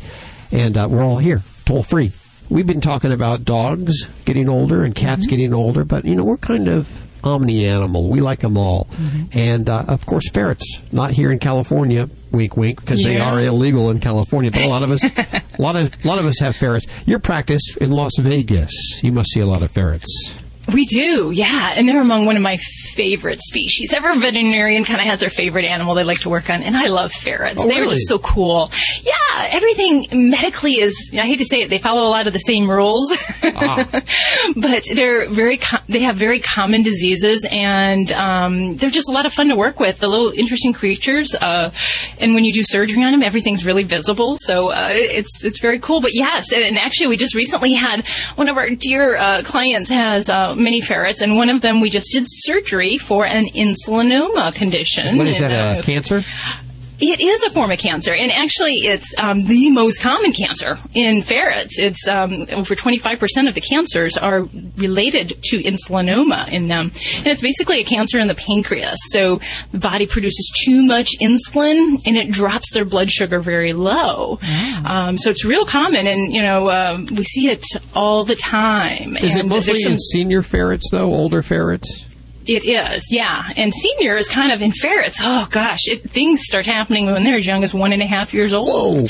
and uh, we're all here, toll free. We've been talking about dogs getting older and cats getting older, but you know we're kind of omni animal. We like them all, and uh, of course ferrets. Not here in California. Wink, wink, because they are illegal in California. But a lot of us, a lot of, a lot of us have ferrets. Your practice in Las Vegas, you must see a lot of ferrets. We do, yeah, and they're among one of my favorite species. Every veterinarian kind of has their favorite animal they like to work on, and I love ferrets. Oh, They're really? just so cool. Yeah, everything medically is. I hate to say it, they follow a lot of the same rules, but they're very. Com- they have very common diseases, and um, they're just a lot of fun to work with. The little interesting creatures, uh, and when you do surgery on them, everything's really visible. So uh, it's it's very cool. But yes, and, and actually, we just recently had one of our dear uh, clients has many ferrets, and one of them we just did surgery for an insulinoma condition. What is that? uh, Uh, cancer? It is a form of cancer, and actually, it's um, the most common cancer in ferrets. It's um, over 25% of the cancers are related to insulinoma in them, and it's basically a cancer in the pancreas. So the body produces too much insulin, and it drops their blood sugar very low. Um, so it's real common, and you know um we see it all the time. Is it mostly some- in senior ferrets though? Older ferrets? It is, yeah. And senior is kind of in ferrets. Oh gosh, it, things start happening when they're as young as one and a half years old. Whoa.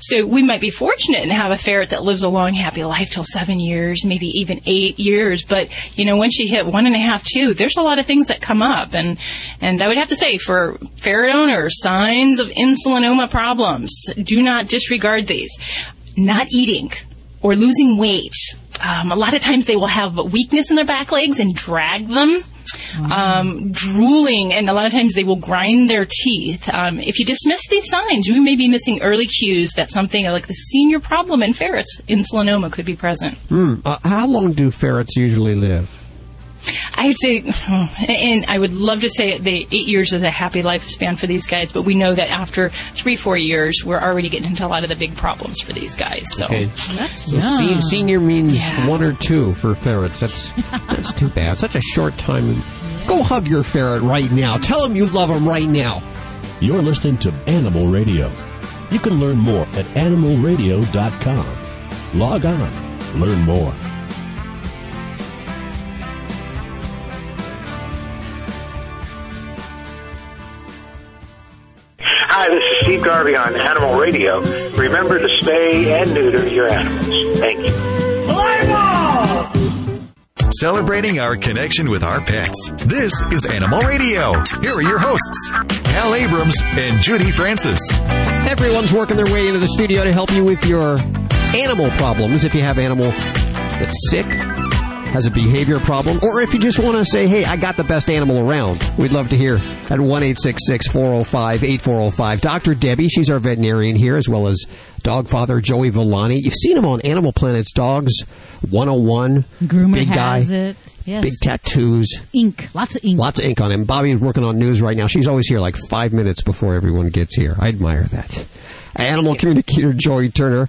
So we might be fortunate and have a ferret that lives a long, happy life till seven years, maybe even eight years. But you know, once you hit one and a half, two, there's a lot of things that come up. And and I would have to say, for ferret owners, signs of insulinoma problems, do not disregard these. Not eating or losing weight. Um, a lot of times they will have weakness in their back legs and drag them. Um, drooling, and a lot of times they will grind their teeth. Um, if you dismiss these signs, you may be missing early cues that something like the senior problem in ferrets, insulinoma, could be present. Hmm. Uh, how long do ferrets usually live? I would say, and I would love to say they eight years is a happy lifespan for these guys, but we know that after three, four years, we're already getting into a lot of the big problems for these guys. So Okay. So se- senior means one or two for ferrets. That's that's too bad. Such a short time. Go hug your ferret right now. Tell him you love him right now. You're listening to Animal Radio. You can learn more at animalradio.com. Log on, learn more. Hi, this is Steve Garvey on Animal Radio. Remember to spay and neuter your animals. Thank you. Celebrating our connection with our pets. This is Animal Radio. Here are your hosts, Hal Abrams and Judy Francis. Everyone's working their way into the studio to help you with your animal problems. If you have animal that's sick, has a behavior problem, or if you just want to say, hey, I got the best animal around, we'd love to hear at 1 405 8405. Dr. Debbie, she's our veterinarian here, as well as dog father Joey Villani. You've seen him on Animal Planet's Dogs 101. Groomer big guy, it. Yes. big tattoos. ink. Lots of ink. Lots of ink on him. Bobby's working on news right now. She's always here like five minutes before everyone gets here. I admire that. Animal communicator Joy Turner.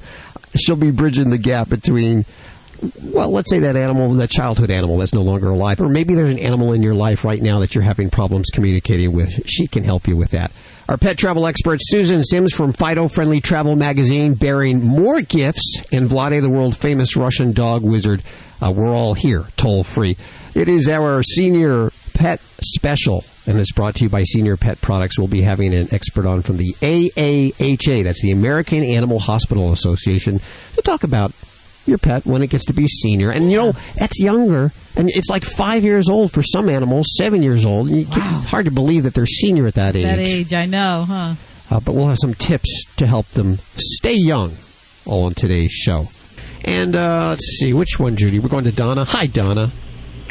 She'll be bridging the gap between, well, let's say that animal, that childhood animal that's no longer alive, or maybe there's an animal in your life right now that you're having problems communicating with. She can help you with that. Our pet travel expert, Susan Sims from Fido Friendly Travel Magazine, bearing more gifts, and Vladae, the world famous Russian dog wizard. Uh, we're all here, toll free. It is our senior pet special, and it's brought to you by Senior Pet Products. We'll be having an expert on from the AAHA, that's the American Animal Hospital Association, to talk about your pet when it gets to be senior. And you know, that's younger, and it's like five years old for some animals, seven years old. And you It's hard to believe that they're senior at that age. That age, I know, huh? Uh, but we'll have some tips to help them stay young all on today's show. And uh, let's see, which one, Judy? We're going to Donna. Hi, Donna.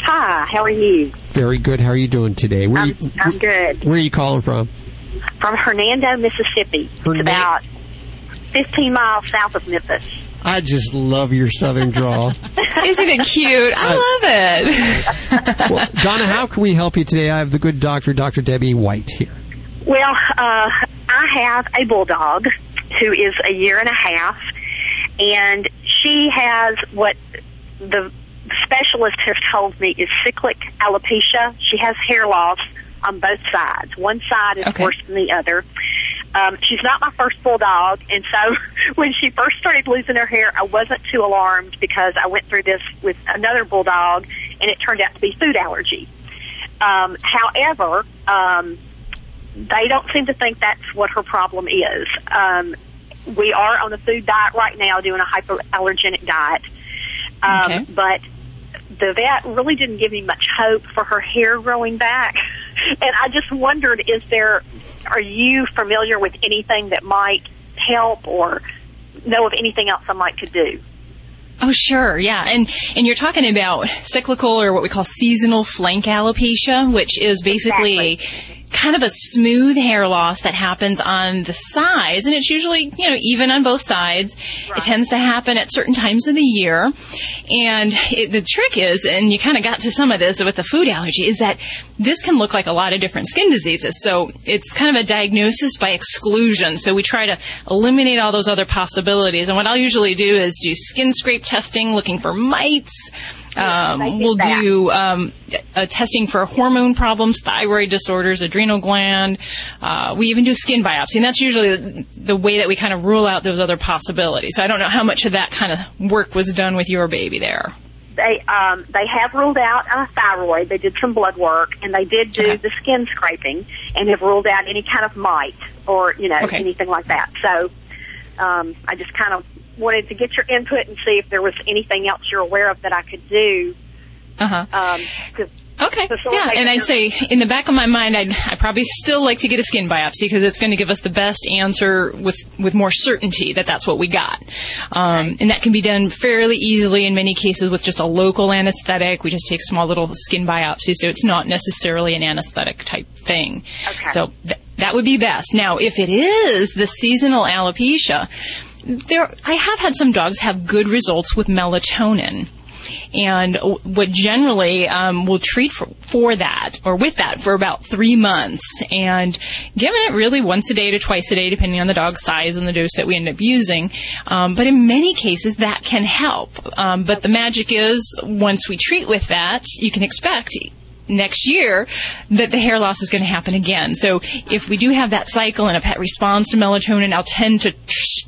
Hi, how are you? Very good. How are you doing today? Where, I'm, you, I'm good. where are you calling from? From Hernando, Mississippi. Hernan- It's about 15 miles south of Memphis. I just love your southern drawl. Isn't it cute? I love it. well, Donna, how can we help you today? I have the good doctor, Dr. Debbie White, here. Well, uh, I have a bulldog who is a year and a half, and she has what the specialist has told me is cyclic alopecia. She has hair loss on both sides. One side is Okay. worse than the other. Um, she's not my first bulldog, and so when she first started losing her hair, I wasn't too alarmed because I went through this with another bulldog, and it turned out to be food allergy. Um, however, um, they don't seem to think that's what her problem is. Um, we are on a food diet right now, doing a hypoallergenic diet, um, Okay. but the vet really didn't give me much hope for her hair growing back. And I just wondered, is there, are you familiar with anything that might help or know of anything else I might could do? Oh, sure, yeah, and and you're talking about cyclical or what we call seasonal flank alopecia, which is basically kind of a smooth hair loss that happens on the sides, and it's usually you know even on both sides. It tends to happen at certain times of the year, and it, the trick is, and you kind of got to some of this with the food allergy, is that this can look like a lot of different skin diseases. So it's kind of a diagnosis by exclusion. So we try to eliminate all those other possibilities. And what I'll usually do is do skin scrape testing, looking for mites. Um, we'll that. do um, a testing for hormone problems, thyroid disorders, adrenal gland. Uh, we even do skin biopsy, and that's usually the, the way that we kind of rule out those other possibilities. So I don't know how much of that kind of work was done with your baby there. they um they have ruled out a thyroid. They did some blood work and they did do the skin scraping and have ruled out any kind of mite or you know Okay. anything like that. So um I just kind of wanted to get your input and see if there was anything else you're aware of that I could do Uh huh. um Okay. Yeah, and I'd say in the back of my mind, I'd I probably still like to get a skin biopsy because it's going to give us the best answer with with more certainty that that's what we got, um, and that can be done fairly easily in many cases with just a local anesthetic. We just take small little skin biopsies, so it's not necessarily an anesthetic type thing. Okay. So th- that would be best. Now, if it is the seasonal alopecia, there I have had some dogs have good results with melatonin. And what generally um, will treat for, for that or with that for about three months, and giving it really once a day to twice a day, depending on the dog's size and the dose that we end up using. Um, but in many cases, that can help. Um, but the magic is once we treat with that, you can expect next year that the hair loss is going to happen again. So if we do have that cycle and a pet responds to melatonin, I'll tend to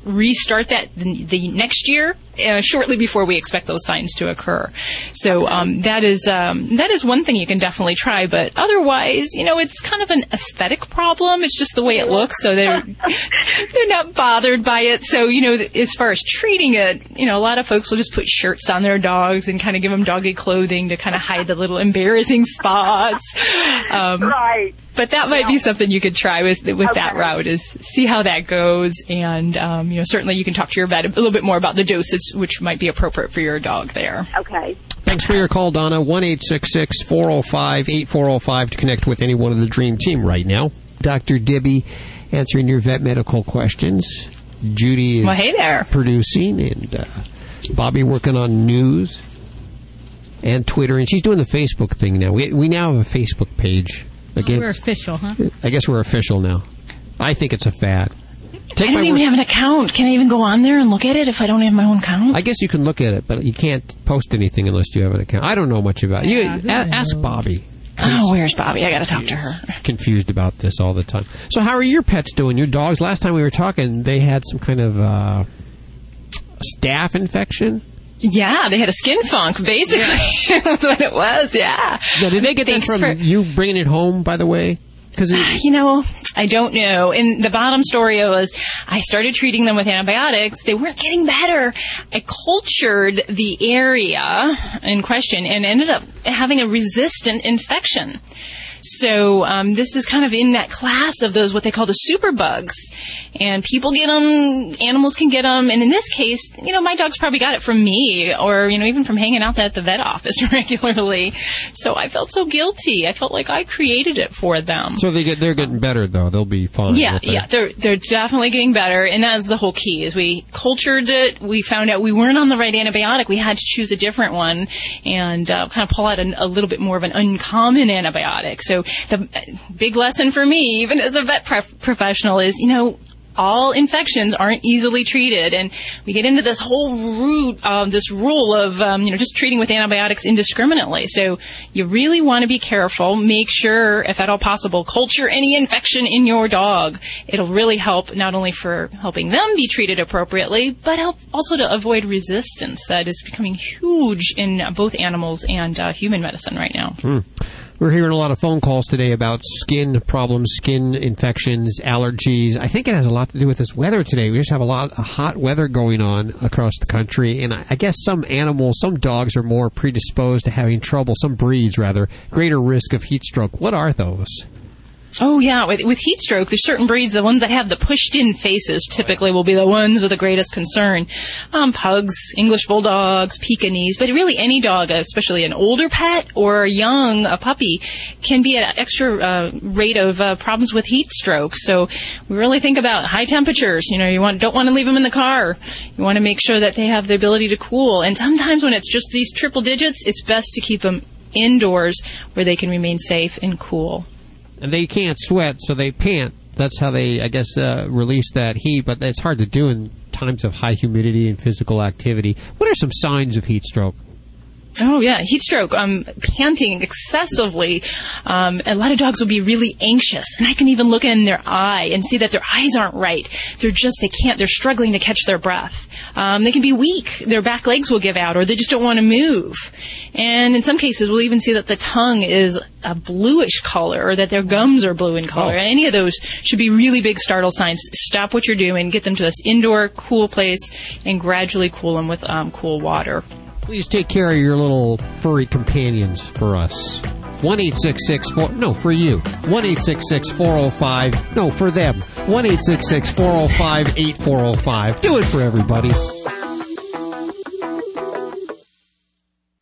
restart that the, next year, uh, shortly before we expect those signs to occur. So um, that is um, that is one thing you can definitely try. But otherwise, you know, it's kind of an aesthetic problem. It's just the way it looks. So they're they're not bothered by it. So you know, as far as treating it, you know, a lot of folks will just put shirts on their dogs and kind of give them doggy clothing to kind of hide the little embarrassing spots. Um, right. But that might be something you could try with with that route is see how that goes, and um, you know certainly you can talk to your vet a little bit more about the dosage, which might be appropriate for your dog there. Okay. Thanks for your call, Donna. 1 405 8405 to connect with any one of the Dream Team right now. Dr. Debbie answering your vet medical questions. Judy is Well, hey there. producing, and uh, Bobby working on news and Twitter, and she's doing the Facebook thing now. We, we now have a Facebook page. Again, We're official, huh? I guess we're official now. I think it's a fad. Take I don't even word- have an account. Can I even go on there and look at it if I don't have my own account? I guess you can look at it, but you can't post anything unless you have an account. I don't know much about it. Yeah, you. a- ask Bobby. Oh, where's Bobby? I got to talk to her. Confused about this all the time. So, how are your pets doing? Your dogs? Last time we were talking, they had some kind of uh, staph infection. Yeah, they had a skin funk, basically. That's what it was, yeah. Now, did they get Thanks that from for- you bringing it home? By the way, because You know, I don't know. And the bottom story was I started treating them with antibiotics. They weren't getting better. I cultured the area in question and ended up having a resistant infection. So um, this is kind of in that class of those what they call the superbugs, and people get them, animals can get them, and in this case, you know, my dog's probably got it from me, or you know, even from hanging out at the vet office regularly. So I felt so guilty. I felt like I created it for them. so they get they're getting better though. They'll be fine. Yeah, they? yeah, they're they're definitely getting better, and that's the whole key. Is we cultured it, we found out we weren't on the right antibiotic, we had to choose a different one, and uh, kind of pull out an, a little bit more of an uncommon antibiotic. So the uh, big lesson for me, even as a vet prof- professional, is you know. All infections aren't easily treated, and we get into this whole root, uh, this rule of um, you know just treating with antibiotics indiscriminately. So you really want to be careful. Make sure, if at all possible, culture any infection in your dog. It'll really help not only for helping them be treated appropriately, but help also to avoid resistance that is becoming huge in both animals and uh, human medicine right now. Hmm. We're hearing a lot of phone calls today about skin problems, skin infections, allergies. I think it has a lot to do with this weather today. We just have a lot of hot weather going on across the country, and I guess some animals, some dogs are more predisposed to having trouble, some breeds rather, greater risk of heat stroke. What are those? Oh yeah, with, with heat stroke, there's certain breeds, the ones that have the pushed-in faces, typically will be the ones with the greatest concern. Um, pugs, English bulldogs, Pekingese, but really any dog, especially an older pet or a young, a puppy, can be at extra uh, rate of uh, problems with heat stroke. So we really think about high temperatures. You know, you want don't want to leave them in the car. You want to make sure that they have the ability to cool. And sometimes when it's just these triple digits, it's best to keep them indoors where they can remain safe and cool. And they can't sweat, so they pant. That's how they, I guess, uh, release that heat, but it's hard to do in times of high humidity and physical activity. What are some signs of heat stroke? Oh yeah, heat stroke. Um, panting excessively. Um, a lot of dogs will be really anxious, and I can even look in their eye and see that their eyes aren't right. They're just they can't. They're struggling to catch their breath. Um, they can be weak. Their back legs will give out, or they just don't want to move. And in some cases, we'll even see that the tongue is a bluish color, or that their gums are blue in color. And any of those should be really big startle signs. Stop what you're doing, get them to this indoor cool place, and gradually cool them with um, cool water. Please take care of your little furry companions for us. 1 4 no, for you. 1 405 no, for them. 1 405 8405. Do it for everybody.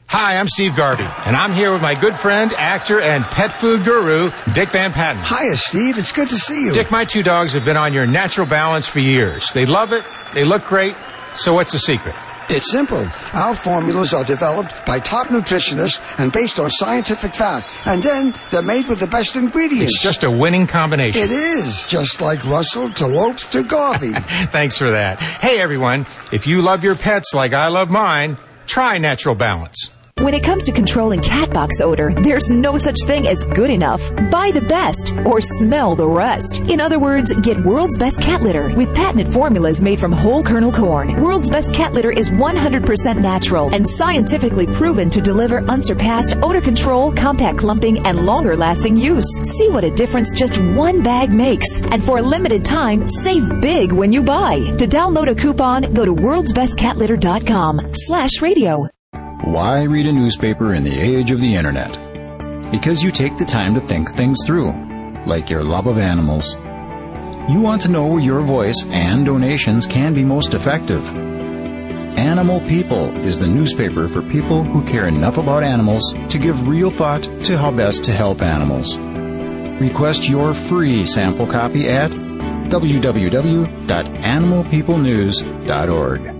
Hi, I'm Steve Garvey, and I'm here with my good friend, actor, and pet food guru, Dick Van Patten. Hiya, Steve. It's good to see you. Dick, my two dogs have been on your natural balance for years. They love it, they look great, so what's the secret? It's simple. Our formulas are developed by top nutritionists and based on scientific fact. And then they're made with the best ingredients. It's just a winning combination. It is. Just like Russell to Lopes to Garvey. Thanks for that. Hey, everyone. If you love your pets like I love mine, try Natural Balance. When it comes to controlling cat box odor, there's no such thing as good enough. Buy the best or smell the rest. In other words, get World's Best Cat Litter with patented formulas made from whole kernel corn. World's Best Cat Litter is 100% natural and scientifically proven to deliver unsurpassed odor control, compact clumping, and longer lasting use. See what a difference just one bag makes. And for a limited time, save big when you buy. To download a coupon, go to worldsbestcatlitter.com slash radio. Why read a newspaper in the age of the internet? Because you take the time to think things through, like your love of animals. You want to know where your voice and donations can be most effective. Animal People is the newspaper for people who care enough about animals to give real thought to how best to help animals. Request your free sample copy at www.animalpeoplenews.org.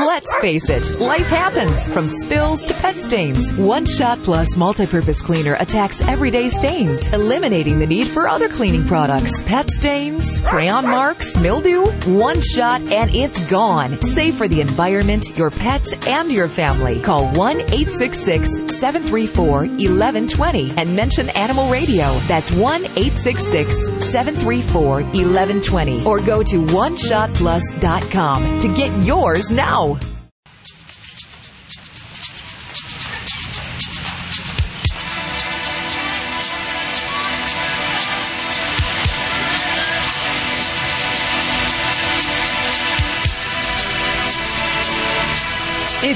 Let's face it, life happens from spills to pet stains. One Shot Plus multi-purpose cleaner attacks everyday stains, eliminating the need for other cleaning products. Pet stains, crayon marks, mildew, one shot and it's gone. Safe for the environment, your pets, and your family. Call 1-866-734-1120 and mention Animal Radio. That's 1-866-734-1120 or go to oneshotplus.com to get yours now.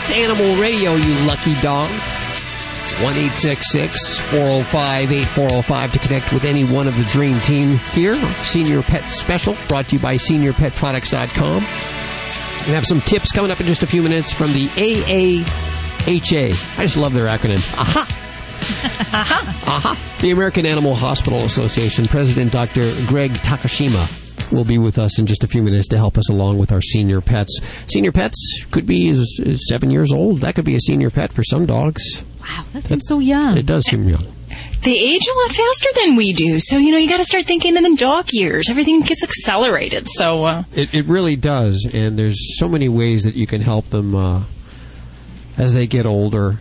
It's Animal Radio, you lucky dog. 1 405 8405 to connect with any one of the dream team here. Senior Pet Special brought to you by seniorpetproducts.com. We have some tips coming up in just a few minutes from the AAHA. I just love their acronym. AHA! AHA! The American Animal Hospital Association President Dr. Gregg Takashima will be with us in just a few minutes to help us along with our senior pets. Senior pets could be as, as seven years old. That could be a senior pet for some dogs. Wow, that seems so young. It does seem young. They age a lot faster than we do, so you know you got to start thinking in the dog years. Everything gets accelerated. So uh, It, it really does, and there's so many ways that you can help them uh, as they get older.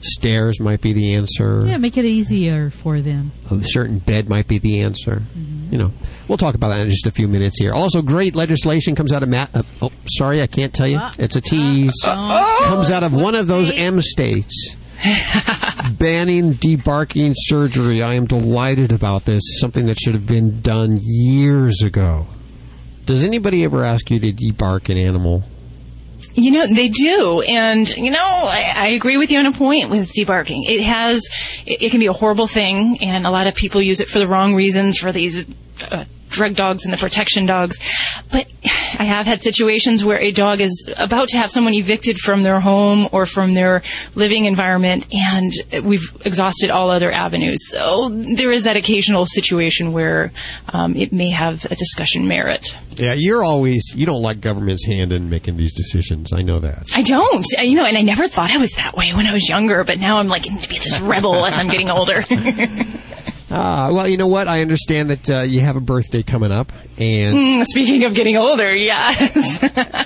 Stairs might be the answer. Yeah, make it easier for them. A certain bed might be the answer. You know, we'll talk about that in just a few minutes here. Also, great legislation comes out of Matt. Uh, oh, sorry, I can't tell you. Uh, it's a uh, tease. Uh, comes out of one of those M states. banning debarking surgery. I am delighted about this. Something that should have been done years ago. Does anybody ever ask you to debark an animal? You know, they do. And, you know, I, I agree with you on a point with debarking. It has, it, it can be a horrible thing, and a lot of people use it for the wrong reasons, for these uh, drug dogs and the protection dogs. But I have had situations where a dog is about to have someone evicted from their home or from their living environment, and we've exhausted all other avenues. So there is that occasional situation where um, it may have a discussion merit. Yeah, you're always you don't like government's hand in making these decisions. I know that. I don't, you know, and I never thought I was that way when I was younger, but now I'm like to be this rebel as I'm getting older. Ah, well, you know what? I understand that uh, you have a birthday coming up, and Hmm, Speaking of getting older, yes.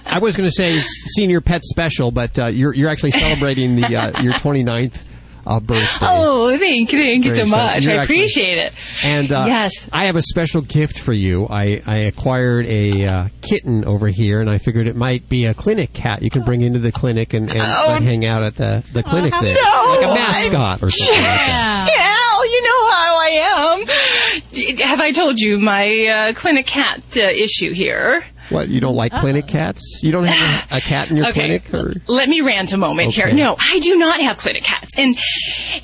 I was going to say senior pet special, but uh, you're you're actually celebrating the uh, your 29th uh, birthday. oh, thank you, thank you so much. I actually- appreciate it. And uh, yes. I have a special gift for you. I, I acquired a uh, kitten over here, and I figured it might be a clinic cat you can bring into the clinic and, and let hang out at the, the clinic there. Oh, no. like a mascot or something like that. Hell, you know how I am. Have I told you my uh, clinic cat uh, issue here? What, you don't like clinic cats? You don't have a, a cat in your Okay. clinic? Or? Let me rant a moment here. No, I do not have clinic cats. And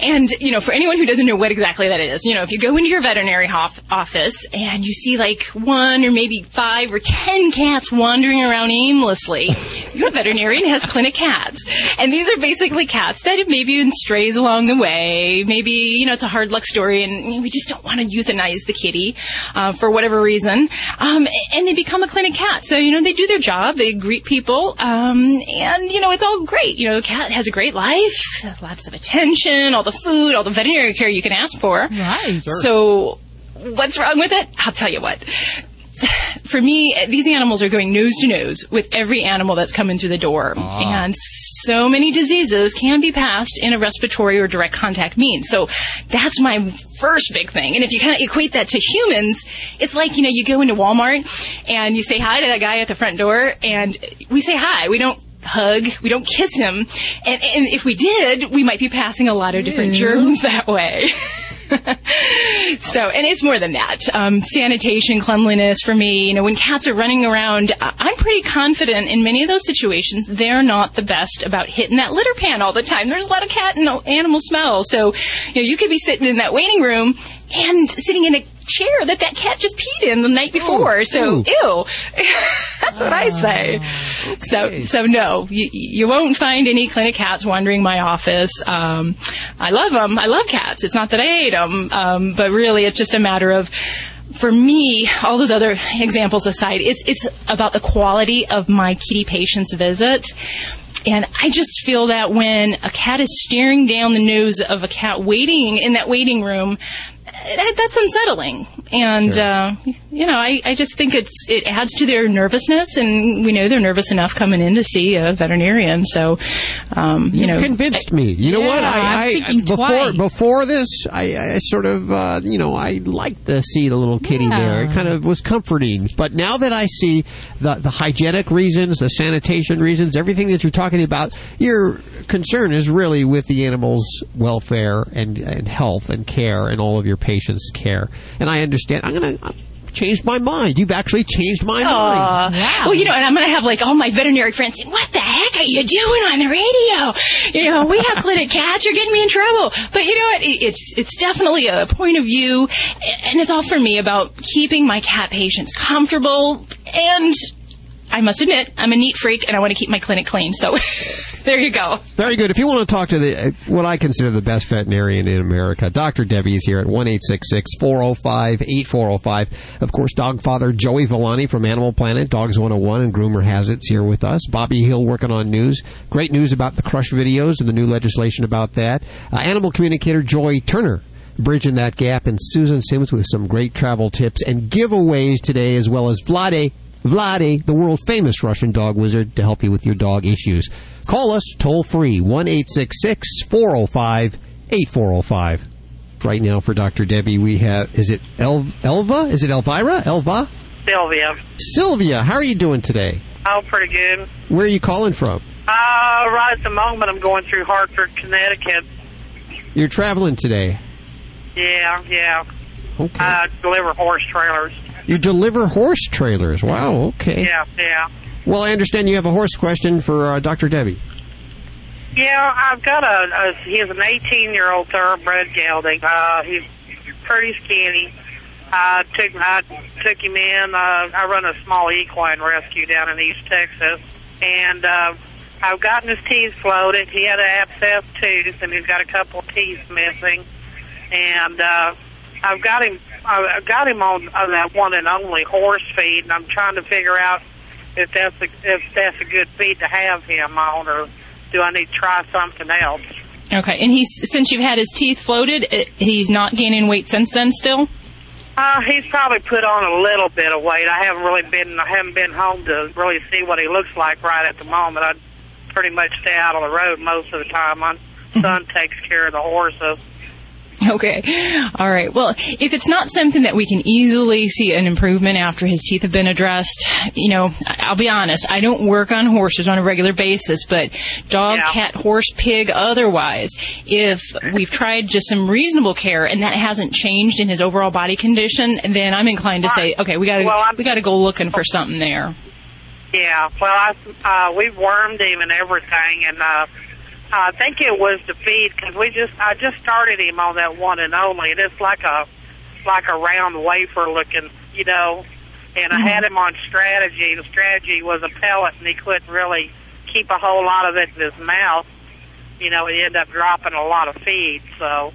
And, you know, for anyone who doesn't know what exactly that is, you know, if you go into your veterinary hof- office and you see like one or maybe five or ten cats wandering around aimlessly, your veterinarian has clinic cats. And these are basically cats that have maybe been strays along the way. Maybe, you know, it's a hard luck story and we just don't want to euthanize the kitty uh, for whatever reason. Um, and they become a clinic cat. So, you know, they do their job, they greet people, um, and, you know, it's all great. You know, the cat has a great life, lots of attention, all the food, all the veterinary care you can ask for. Right. So, what's wrong with it? I'll tell you what. For me, these animals are going nose to nose with every animal that's coming through the door. Ah. And so many diseases can be passed in a respiratory or direct contact means. So that's my first big thing. And if you kind of equate that to humans, it's like, you know, you go into Walmart and you say hi to that guy at the front door and we say hi. We don't hug. We don't kiss him. And, and if we did, we might be passing a lot of different germs that way. so, and it's more than that. Um, sanitation, cleanliness for me, you know, when cats are running around, I'm pretty confident in many of those situations, they're not the best about hitting that litter pan all the time. There's a lot of cat and animal smell. So, you know, you could be sitting in that waiting room and sitting in a chair that that cat just peed in the night before. so, ew. That's what I say. So, so no, you, you won't find any clinic cats wandering my office. Um, I love them. I love cats. It's not that I hate them, um, but really, it's just a matter of. For me, all those other examples aside, it's it's about the quality of my kitty patient's visit. And I just feel that when a cat is staring down the nose of a cat waiting in that waiting room, that, that's unsettling. And, uh, you know, I, I just think it's, it adds to their nervousness and we know they're nervous enough coming in to see a veterinarian. So, um, you You've know. convinced me. You know Yeah, what? I, I before twice. before this, I, I sort of uh, you know I liked to see the little kitty Yeah. there. It kind of was comforting. But now that I see the the hygienic reasons, the sanitation reasons, everything that you're talking about, your concern is really with the animal's welfare and and health and care and all of your patients' care. And I understand. I'm gonna. I'm changed my mind. You've actually changed my mind. Aw. Well, you know, and I'm going to have like all my veterinary friends saying, what the heck are you doing on the radio? You know, we have clinic cats. You're getting me in trouble. But you know what? It's, it's definitely a point of view and it's all for me about keeping my cat patients comfortable and I must admit, I'm a neat freak and I want to keep my clinic clean. So there you go. Very good. If you want to talk to the uh, what I consider the best veterinarian in America, Dr. Debbie is here at one eight six six four zero five eight four zero five. Of course, dog father Joey Villani from Animal Planet, Dogs 101, and Groomer Has It's here with us. Bobby Hill working on news. Great news about the crush videos and the new legislation about that. Uh, animal communicator Joy Turner bridging that gap, and Susan Sims with some great travel tips and giveaways today, as well as Vladae. Vladae, the world famous Russian dog wizard, to help you with your dog issues. Call us toll free 1 405 8405. Right now for Dr. Debbie, we have, is it El- Elva? Is it Elvira? Elva? Sylvia. Sylvia, how are you doing today? Oh, pretty good. Where are you calling from? Uh, right at the moment, I'm going through Hartford, Connecticut. You're traveling today. Yeah, yeah. Okay. I deliver horse trailers. You deliver horse trailers. Wow, okay. Yeah, yeah. Well, I understand you have a horse question for uh, Dr. Debbie. Yeah, I've got a, a he's an 18 year old thoroughbred gelding. Uh, he's pretty skinny. I took I took him in. Uh, I run a small equine rescue down in East Texas, and uh, I've gotten his teeth floated. He had an abscess tooth, and he's got a couple of teeth missing. And uh, I've got him. I've got him on, on that one and only horse feed, and I'm trying to figure out if that's a, if that's a good feed to have him on, or do I need to try something else? Okay. And he's, since you've had his teeth floated, uh, he's not gaining weight since then still? Uh, he's probably put on a little bit of weight. I haven't really been, I haven't been home to really see what he looks like right at the moment. I pretty much stay out on the road most of the time. My son takes care of the horses. Okay. All right. Well, if it's not something that we can easily see an improvement after his teeth have been addressed, you know, I'll be honest, I don't work on horses on a regular basis, but dog, cat, horse, pig, otherwise, if we've tried just some reasonable care and that hasn't changed in his overall body condition, then I'm inclined to say, okay, we gotta, Well, we gotta go looking for something there. Yeah, well, I, uh, we've wormed him and everything, and uh, I think it was the feed because we just I just started him on that one and only, and it's like a like a round wafer looking, you know. And I had mm-hmm. him on strategy. The strategy was a pellet, and he couldn't really keep a whole lot of it in his mouth. You know, he ended up dropping a lot of feed. So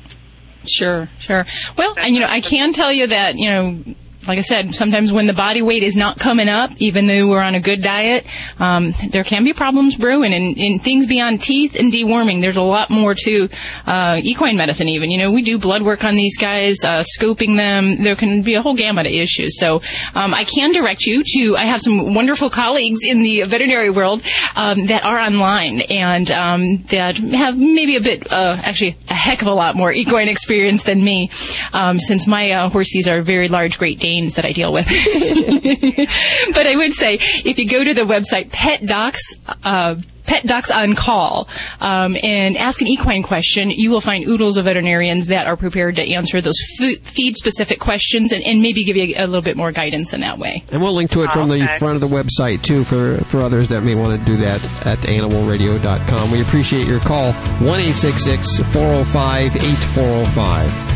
Sure, sure. Well, and you know, I can tell you that, you know, like I said, sometimes when the body weight is not coming up, even though we're on a good diet, um, there can be problems brewing and, and things beyond teeth and deworming. There's a lot more to uh, equine medicine. Even you know, we do blood work on these guys, uh, scoping them. There can be a whole gamut of issues. So um, I can direct you to. I have some wonderful colleagues in the veterinary world um, that are online and um, that have maybe a bit, uh, actually, a heck of a lot more equine experience than me, um, since my uh, horses are very large Great Danes that I deal with. but I would say if you go to the website Pet Docs. Uh, Pet Docs on Call um, and ask an equine question, you will find oodles of veterinarians that are prepared to answer those f- feed specific questions and, and, maybe give you a, a, little bit more guidance in that way. And we'll link to it from okay. the front of the website too for, for others that may want to do that at animalradio.com. We appreciate your call 1 405 8405.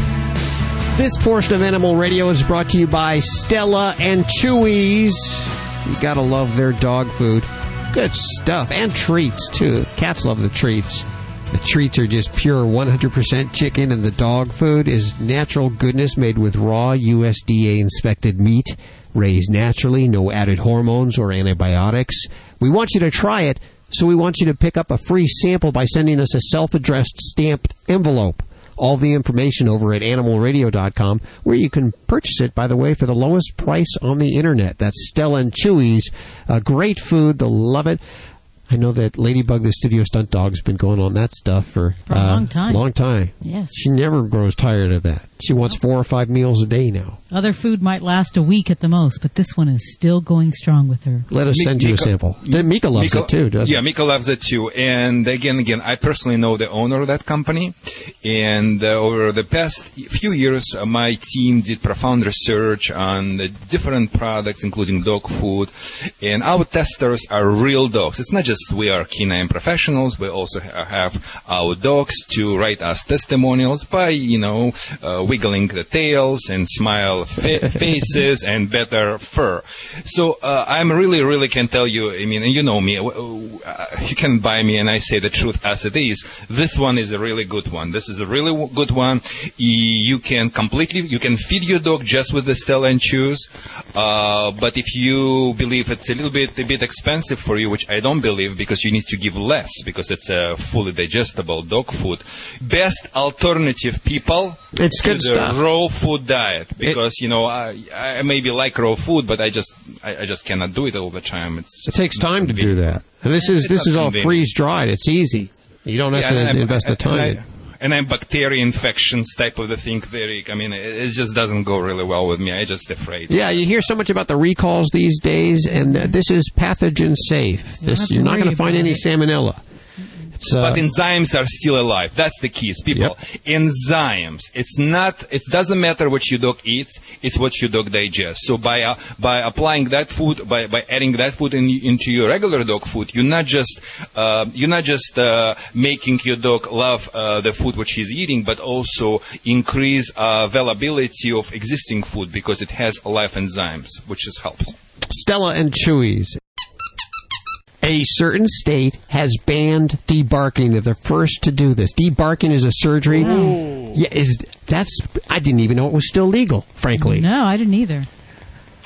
This portion of Animal Radio is brought to you by Stella and Chewy's. You gotta love their dog food. Good stuff. And treats, too. Cats love the treats. The treats are just pure 100% chicken, and the dog food is natural goodness made with raw USDA inspected meat, raised naturally, no added hormones or antibiotics. We want you to try it, so we want you to pick up a free sample by sending us a self addressed stamped envelope all the information over at animalradio.com, where you can purchase it, by the way, for the lowest price on the internet. That's Stella and Chewy's. Uh, great food. They'll love it. I know that Ladybug, the studio stunt dog, has been going on that stuff for, for a uh, long time. Long time. Yes. She never grows tired of that. She wants four or five meals a day now. Other food might last a week at the most, but this one is still going strong with her. Let us send you a sample. Mika loves Mika, it too, doesn't Yeah, Mika loves it too. And again, again, I personally know the owner of that company. And uh, over the past few years, uh, my team did profound research on the different products, including dog food. And our testers are real dogs. It's not just we are canine professionals. We also have our dogs to write us testimonials by, you know, uh, wiggling the tails and smile fa- faces and better fur. So uh, I'm really, really can tell you. I mean, you know me. Uh, you can buy me, and I say the truth as it is. This one is a really good one. This is a really good one. You can completely, you can feed your dog just with the Stella and Chewy's. Uh, but if you believe it's a little bit, a bit expensive for you, which I don't believe, because you need to give less because it's a fully digestible dog food. Best alternative, people. It's good the stuff. raw food diet because it, you know I, I maybe like raw food, but I just I, I just cannot do it all the time. It's it takes time to do that. And this is this is all freeze dried. It's easy. You don't have yeah, to invest the time. And I'm bacteria infections type of the thing. Very, I mean, it, it, just doesn't go really well with me. I just afraid. Yeah, you hear so much about the recalls these days, and uh, this is pathogen safe. This you're not going to find any salmonella. Uh, but enzymes are still alive. That's the keys, people. Yep. Enzymes. It's not. It doesn't matter what your dog eats. It's what your dog digests. So by uh, by applying that food, by, by adding that food in, into your regular dog food, you're not just uh, you're not just uh, making your dog love uh, the food which he's eating, but also increase uh, availability of existing food because it has live enzymes, which just helps. Stella and Chewy's a certain state has banned debarking. They're the first to do this. Debarking is a surgery. Ooh. Yeah, is that's I didn't even know it was still legal. Frankly, no, I didn't either.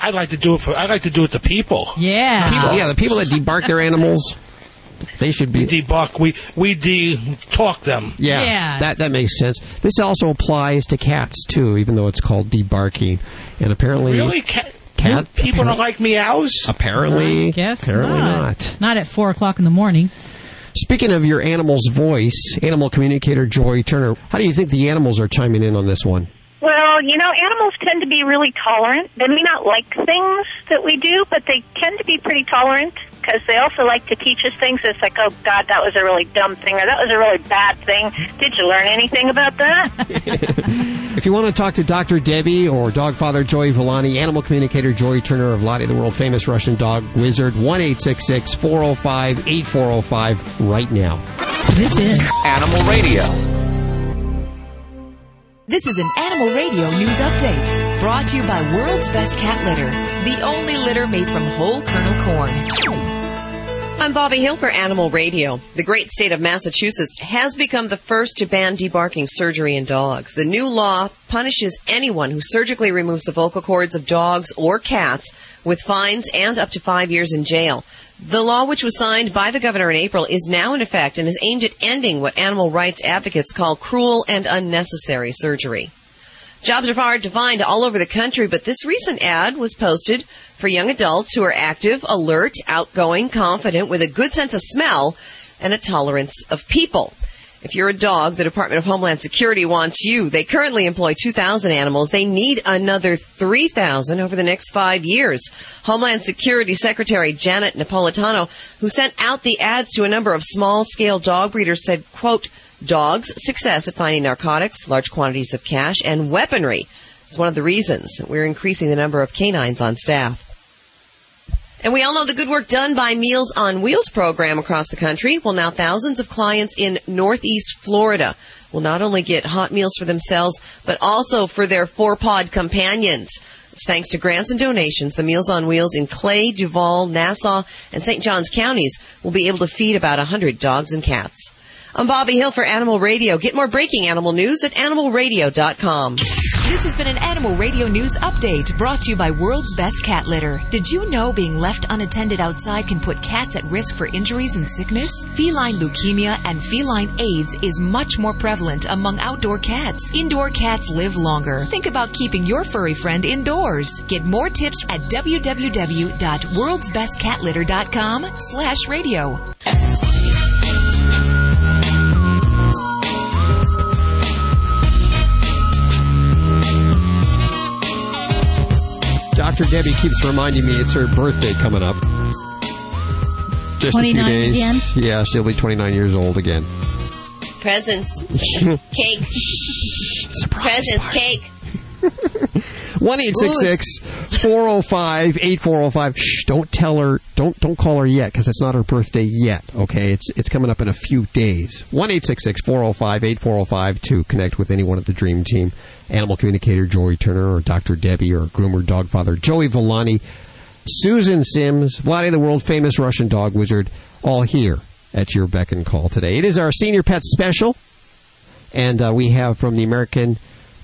I'd like to do it for. I'd like to do it to people. Yeah, people, yeah, the people that debark their animals. They should be debark. We we de talk them. Yeah, yeah, that that makes sense. This also applies to cats too, even though it's called debarking. And apparently, really, cat cat. People don't like meows. Apparently, I guess apparently not. not. Not at four o'clock in the morning. Speaking of your animal's voice, animal communicator Joy Turner, how do you think the animals are chiming in on this one? Well, you know, animals tend to be really tolerant. They may not like things that we do, but they tend to be pretty tolerant because they also like to teach us things. It's like, oh God, that was a really dumb thing, or that was a really bad thing. Did you learn anything about that? if you want to talk to Dr. Debbie or dog father Joey Villani, animal communicator Joy Turner of Lottie, the world famous Russian dog wizard, one eight six six four zero oh five eight four zero oh five right now. This is Animal Radio. This is an Animal Radio news update brought to you by World's Best Cat Litter, the only litter made from whole kernel corn. I'm Bobby Hill for Animal Radio. The great state of Massachusetts has become the first to ban debarking surgery in dogs. The new law punishes anyone who surgically removes the vocal cords of dogs or cats with fines and up to five years in jail. The law, which was signed by the governor in April, is now in effect and is aimed at ending what animal rights advocates call cruel and unnecessary surgery. Jobs are hard to find all over the country, but this recent ad was posted for young adults who are active, alert, outgoing, confident, with a good sense of smell, and a tolerance of people. If you're a dog, the Department of Homeland Security wants you. They currently employ 2,000 animals. They need another 3,000 over the next five years. Homeland Security Secretary Janet Napolitano, who sent out the ads to a number of small-scale dog breeders, said, quote, Dogs' success at finding narcotics, large quantities of cash, and weaponry is one of the reasons we're increasing the number of canines on staff. And we all know the good work done by Meals on Wheels program across the country. Well, now thousands of clients in Northeast Florida will not only get hot meals for themselves, but also for their four pod companions. It's thanks to grants and donations, the Meals on Wheels in Clay, Duval, Nassau, and St. Johns counties will be able to feed about 100 dogs and cats. I'm Bobby Hill for Animal Radio. Get more breaking animal news at animalradio.com. This has been an Animal Radio News Update brought to you by World's Best Cat Litter. Did you know being left unattended outside can put cats at risk for injuries and sickness? Feline leukemia and feline AIDS is much more prevalent among outdoor cats. Indoor cats live longer. Think about keeping your furry friend indoors. Get more tips at www.worldsbestcatlitter.com slash radio. Dr. Debbie keeps reminding me it's her birthday coming up. Just a few days. again? Yeah, she'll be 29 years old again. Presents. cake. Surprise Presents. Cake. 1 405 8405. Shh, don't tell her, don't don't call her yet because it's not her birthday yet, okay? It's it's coming up in a few days. 1 405 8405 to connect with anyone at the Dream Team. Animal communicator Joy Turner or Dr. Debbie or groomer dog father Joey Villani, Susan Sims, Vladae the world famous Russian dog wizard, all here at your beck and call today. It is our senior pet special, and uh, we have from the American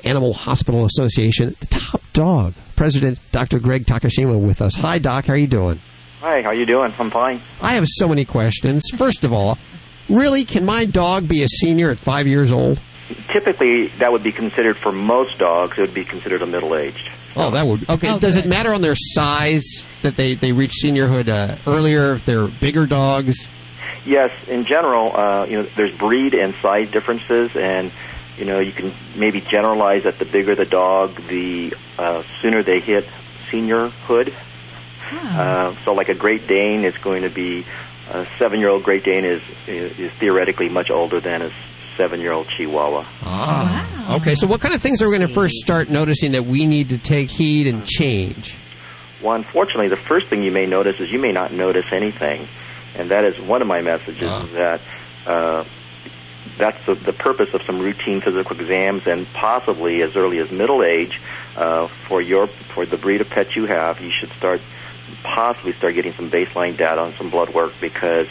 Animal Hospital Association, the top dog, President Dr. Gregg Takashima with us. Hi, Doc. How are you doing? Hi, how are you doing? I'm fine. I have so many questions. First of all, really, can my dog be a senior at five years old? Typically, that would be considered for most dogs. It would be considered a middle-aged. Oh, that would. Okay. Does it matter on their size that they, they reach seniorhood uh, earlier if they're bigger dogs? Yes, in general, uh, you know, there's breed and size differences, and you know, you can maybe generalize that the bigger the dog, the uh, sooner they hit seniorhood. Uh, so, like a Great Dane is going to be a seven-year-old Great Dane is, is is theoretically much older than a seven-year-old Chihuahua. Ah. Okay. So, what kind of things are we going to first start noticing that we need to take heed and change? Well, unfortunately, the first thing you may notice is you may not notice anything, and that is one of my messages. Is that uh, that's the, the purpose of some routine physical exams, and possibly as early as middle age, uh, for your for the breed of pet you have, you should start possibly start getting some baseline data on some blood work because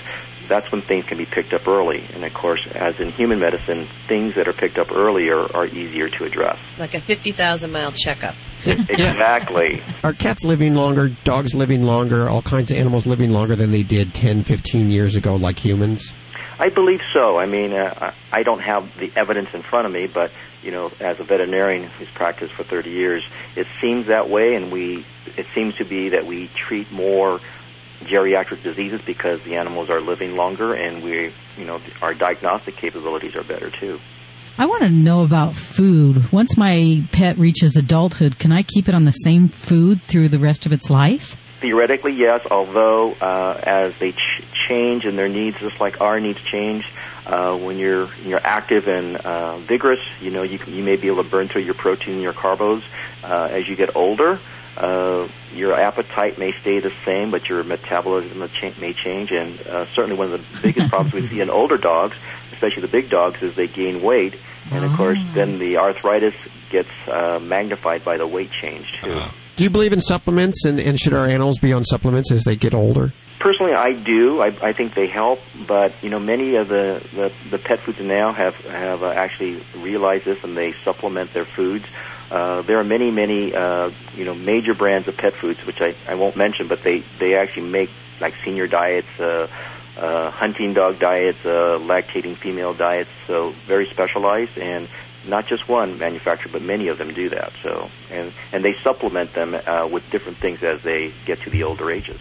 that's when things can be picked up early. And of course, as in human medicine, things that are picked up earlier are easier to address. Like a 50,000 mile checkup. exactly. Are cats living longer, dogs living longer, all kinds of animals living longer than they did 10, 15 years ago, like humans? I believe so. I mean, uh, I don't have the evidence in front of me, but you know, as a veterinarian who's practiced for 30 years, it seems that way, and we it seems to be that we treat more geriatric diseases because the animals are living longer, and we you know our diagnostic capabilities are better too. I want to know about food. Once my pet reaches adulthood, can I keep it on the same food through the rest of its life? Theoretically, yes. Although uh, as they ch- change and their needs, just like our needs change, uh, when you're you're active and uh, vigorous, you know you you may be able to burn through your protein and your carbos. Uh, as you get older, uh, your appetite may stay the same, but your metabolism may change. And uh, certainly, one of the biggest problems we see in older dogs, especially the big dogs, is they gain weight, and of course, then the arthritis gets uh, magnified by the weight change too. Do you believe in supplements, and, and should our animals be on supplements as they get older? Personally, I do. I, I think they help, but you know, many of the, the, the pet foods now have have uh, actually realized this, and they supplement their foods. Uh, there are many, many, uh, you know, major brands of pet foods, which I, I won't mention, but they, they actually make like senior diets, uh, uh, hunting dog diets, uh, lactating female diets, so very specialized and not just one manufacturer, but many of them do that. So, and, and they supplement them uh, with different things as they get to the older ages.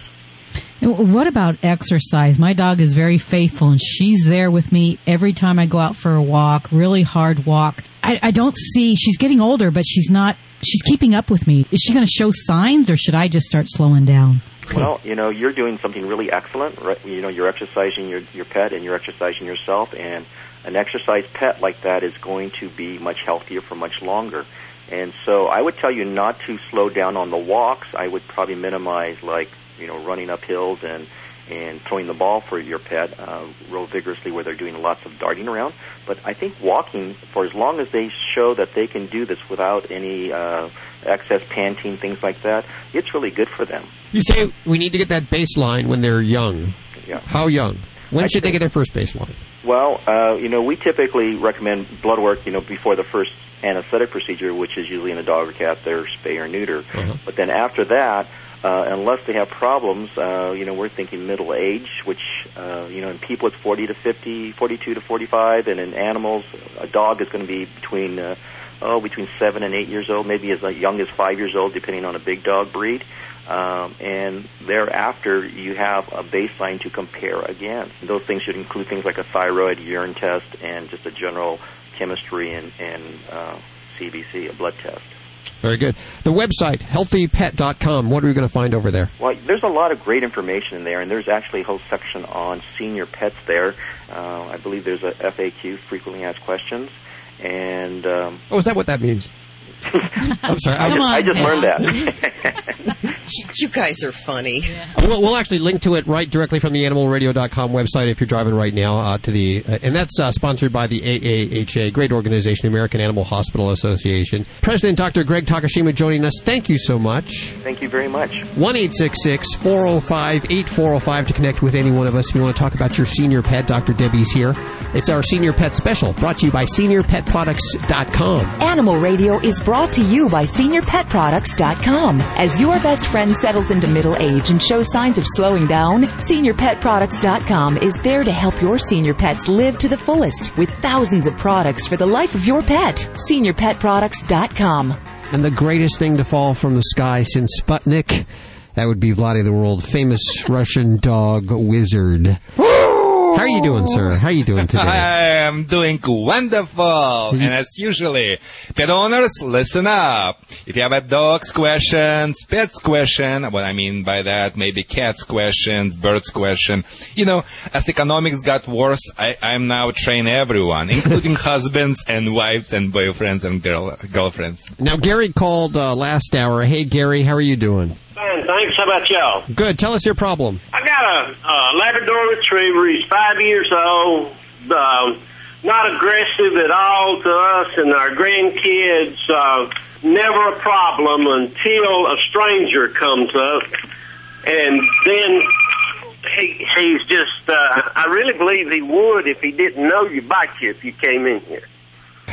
What about exercise? My dog is very faithful and she's there with me every time I go out for a walk, really hard walk. I, I don't see, she's getting older, but she's not, she's keeping up with me. Is she going to show signs or should I just start slowing down? Well, you know, you're doing something really excellent. Right? You know, you're exercising your your pet and you're exercising yourself, and an exercise pet like that is going to be much healthier for much longer. And so, I would tell you not to slow down on the walks. I would probably minimize, like you know, running up hills and and throwing the ball for your pet uh, real vigorously, where they're doing lots of darting around. But I think walking, for as long as they show that they can do this without any uh, excess panting, things like that, it's really good for them. You say we need to get that baseline when they're young. Yeah. How young? When I should they get their first baseline? Well, uh, you know, we typically recommend blood work, you know, before the first anesthetic procedure, which is usually in a dog or cat, their spay or neuter. But then after that, uh, unless they have problems, uh, you know, we're thinking middle age, which, uh, you know, in people it's 40 to 50, 42 to 45, and in animals, a dog is going to be between, uh, oh, between seven and eight years old, maybe as young as five years old, depending on a big dog breed. Um, and thereafter, you have a baseline to compare against. Those things should include things like a thyroid, urine test, and just a general chemistry and, and uh, CBC, a blood test. Very good. The website, healthypet.com. What are we going to find over there? Well, there's a lot of great information in there, and there's actually a whole section on senior pets there. Uh, I believe there's a FAQ, frequently asked questions, and um, Oh, is that what that means? I'm sorry. I I- just, I just learned that. You guys are funny. We'll, we'll actually link to it right directly from the animalradio.com website if you're driving right now uh, to the, uh, and that's uh, sponsored by the AAHA, great organization, American Animal Hospital Association. President Dr. Gregg Takashima joining us. Thank you so much. Thank you very much. 1 405 8405 to connect with any one of us. If you want to talk about your senior pet, Dr. Debbie's here. It's our senior pet special brought to you by seniorpetproducts.com. Animal Radio is brought to you by SeniorPetProducts.com. As your best friend settles into middle age and shows signs of slowing down, SeniorPetProducts.com is there to help your senior pets live to the fullest with thousands of products for the life of your pet. SeniorPetProducts.com. And the greatest thing to fall from the sky since Sputnik, that would be Vladae the world famous Russian dog wizard. How are you doing, sir? How are you doing today? I am doing wonderful. and as usually, pet owners, listen up. If you have a dog's questions, pet's question, what I mean by that, maybe cat's questions, bird's question. You know, as economics got worse, I, I'm now train everyone, including husbands and wives and boyfriends and girl, girlfriends. Now, Gary called uh, last hour. Hey, Gary, how are you doing? Fine, thanks. How about y'all? Good. Tell us your problem. I got a, uh Labrador Retriever. He's five years old. Uh, not aggressive at all to us and our grandkids. Uh, never a problem until a stranger comes up, and then he, he's just. Uh, I really believe he would if he didn't know you, bite you if you came in here.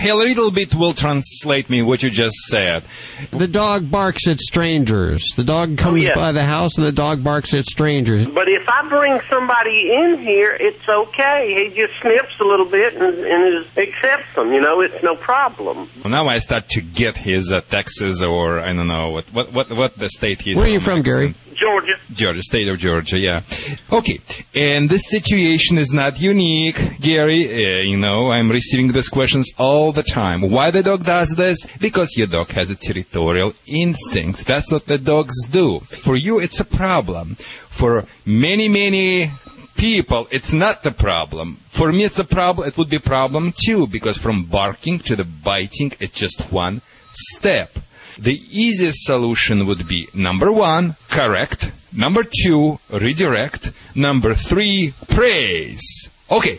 Hey, a little bit will translate me what you just said. The dog barks at strangers. The dog comes yeah. by the house and the dog barks at strangers. But if I bring somebody in here, it's okay. He just sniffs a little bit and, and is, accepts them. You know, it's no problem. Now I start to get his uh, Texas or I don't know what what what, what the state he's. Where are you from, from, Gary? Georgia. Georgia, state of Georgia, yeah. Okay, and this situation is not unique, Gary. Uh, you know, I'm receiving these questions all the time. Why the dog does this? Because your dog has a territorial instinct. That's what the dogs do. For you, it's a problem. For many, many people, it's not the problem. For me, it's a problem. It would be a problem too, because from barking to the biting, it's just one step. The easiest solution would be number one, correct. Number two, redirect. Number three, praise. Okay.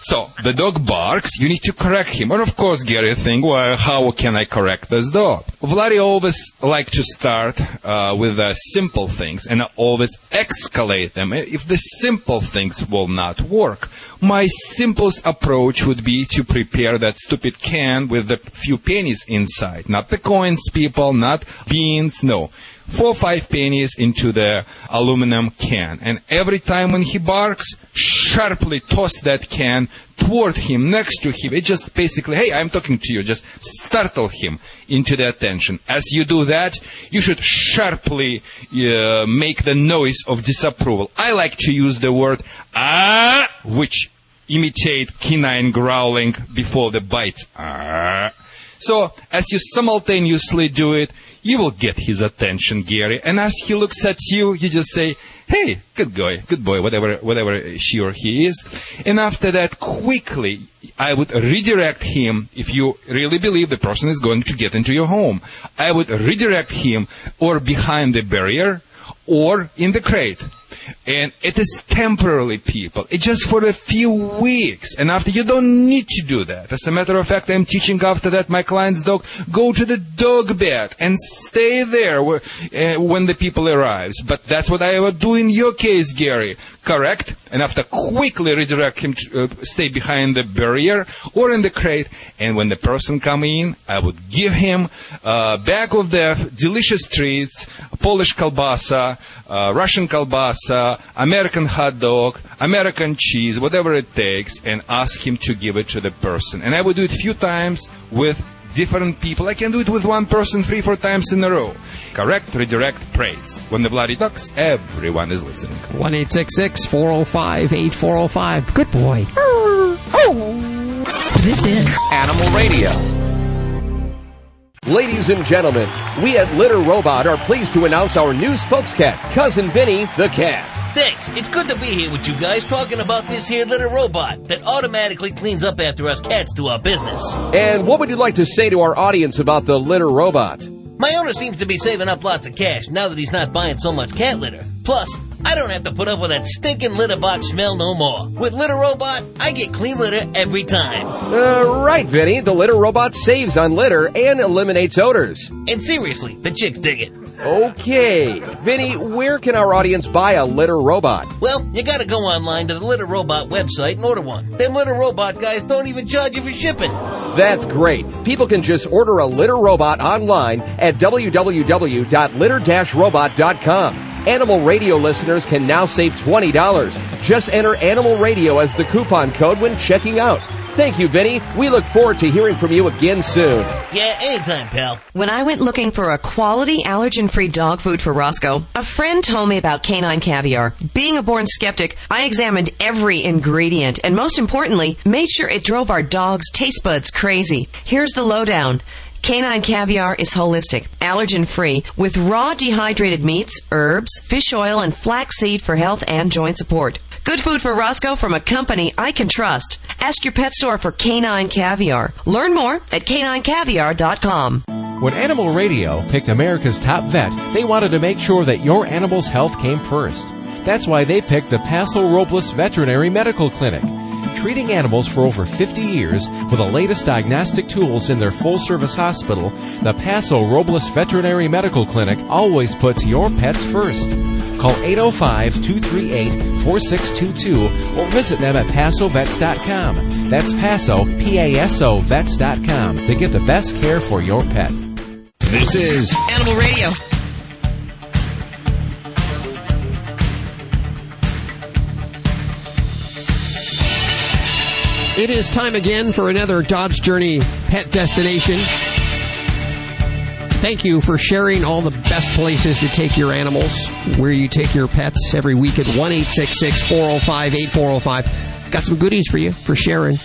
So the dog barks. You need to correct him. And of course, Gary think, well, how can I correct this dog? Vladae always like to start uh, with the simple things and always escalate them. If the simple things will not work, my simplest approach would be to prepare that stupid can with the few pennies inside. Not the coins, people, not beans, no four or five pennies into the aluminum can. And every time when he barks, sharply toss that can toward him, next to him. It just basically, hey, I'm talking to you. Just startle him into the attention. As you do that, you should sharply uh, make the noise of disapproval. I like to use the word ah, which imitate canine growling before the bites. Ah. So as you simultaneously do it, you will get his attention, Gary. And as he looks at you, you just say, hey, good boy, good boy, whatever, whatever she or he is. And after that, quickly, I would redirect him, if you really believe the person is going to get into your home, I would redirect him or behind the barrier or in the crate. And it is temporarily, people. It's just for a few weeks. And after, you don't need to do that. As a matter of fact, I'm teaching after that my client's dog, go to the dog bed and stay there where, uh, when the people arrives. But that's what I would do in your case, Gary correct, and after quickly redirect him to uh, stay behind the barrier or in the crate. And when the person come in, I would give him a bag of the delicious treats, Polish kalbasa, uh, Russian kalbasa, Uh, American hot dog, American cheese, whatever it takes, and ask him to give it to the person. And I would do it a few times with different people. I can do it with one person three, four times in a row. Correct, redirect, praise. When the bloody ducks, everyone is listening. 1 405 8405. Good boy. This is Animal Radio. Ladies and gentlemen, we at Litter Robot are pleased to announce our new spokescat, Cousin Vinny the Cat. Thanks. It's good to be here with you guys talking about this here Litter robot that automatically cleans up after us cats do our business. And what would you like to say to our audience about the Litter Robot? My owner seems to be saving up lots of cash now that he's not buying so much cat litter. Plus, I don't have to put up with that stinking litter box smell no more. With Litter Robot, I get clean litter every time. Uh, right, Vinny. The Litter Robot saves on litter and eliminates odors. And seriously, the chicks dig it. Okay. Vinny, where can our audience buy a litter robot? Well, you gotta go online to the Litter Robot website and order one. Them Litter Robot guys don't even charge you for shipping. That's great. People can just order a litter robot online at www.litter-robot.com. Animal Radio listeners can now save $20. Just enter Animal Radio as the coupon code when checking out. Thank you, Vinny. We look forward to hearing from you again soon. Yeah, anytime, pal. When I went looking for a quality allergen free dog food for Roscoe, a friend told me about canine caviar. Being a born skeptic, I examined every ingredient and most importantly, made sure it drove our dog's taste buds crazy. Here's the lowdown. Canine caviar is holistic, allergen free, with raw dehydrated meats, herbs, fish oil, and flaxseed for health and joint support. Good food for Roscoe from a company I can trust. Ask your pet store for canine caviar. Learn more at caninecaviar.com. When Animal Radio picked America's top vet, they wanted to make sure that your animal's health came first. That's why they picked the Paso Robles Veterinary Medical Clinic. Treating animals for over 50 years with the latest diagnostic tools in their full service hospital, the Paso Robles Veterinary Medical Clinic always puts your pets first. Call 805-238-4622 or visit them at PasoVets.com. That's Paso, P-A-S-O, Vets.com to get the best care for your pet. This is Animal Radio. It is time again for another Dodge Journey pet destination. Thank you for sharing all the best places to take your animals, where you take your pets every week at 1 405 8405. Got some goodies for you for sharing.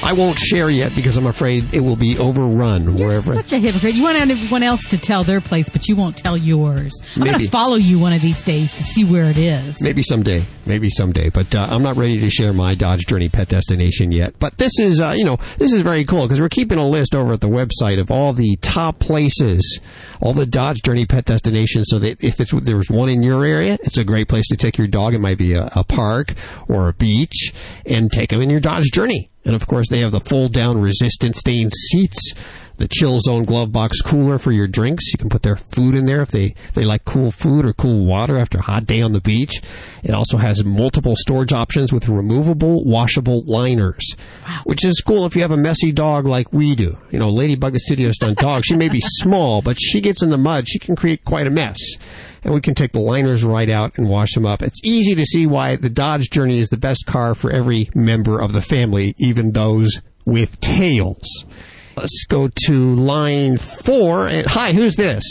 I won't share yet because I'm afraid it will be overrun wherever. Such a hypocrite. You want everyone else to tell their place, but you won't tell yours. I'm going to follow you one of these days to see where it is. Maybe someday, maybe someday, but uh, I'm not ready to share my Dodge Journey pet destination yet. But this is, uh, you know, this is very cool because we're keeping a list over at the website of all the top places, all the Dodge Journey pet destinations. So that if it's there's one in your area, it's a great place to take your dog. It might be a, a park or a beach, and take them in your Dodge Journey. And of course, they have the fold down resistant stain seats, the chill zone glove box cooler for your drinks. You can put their food in there if they, they like cool food or cool water after a hot day on the beach. It also has multiple storage options with removable washable liners, which is cool if you have a messy dog like we do. You know, Ladybug the studio stunt dog, she may be small, but she gets in the mud, she can create quite a mess. And we can take the liners right out and wash them up. It's easy to see why the Dodge Journey is the best car for every member of the family, even those with tails. Let's go to line four. And hi, who's this?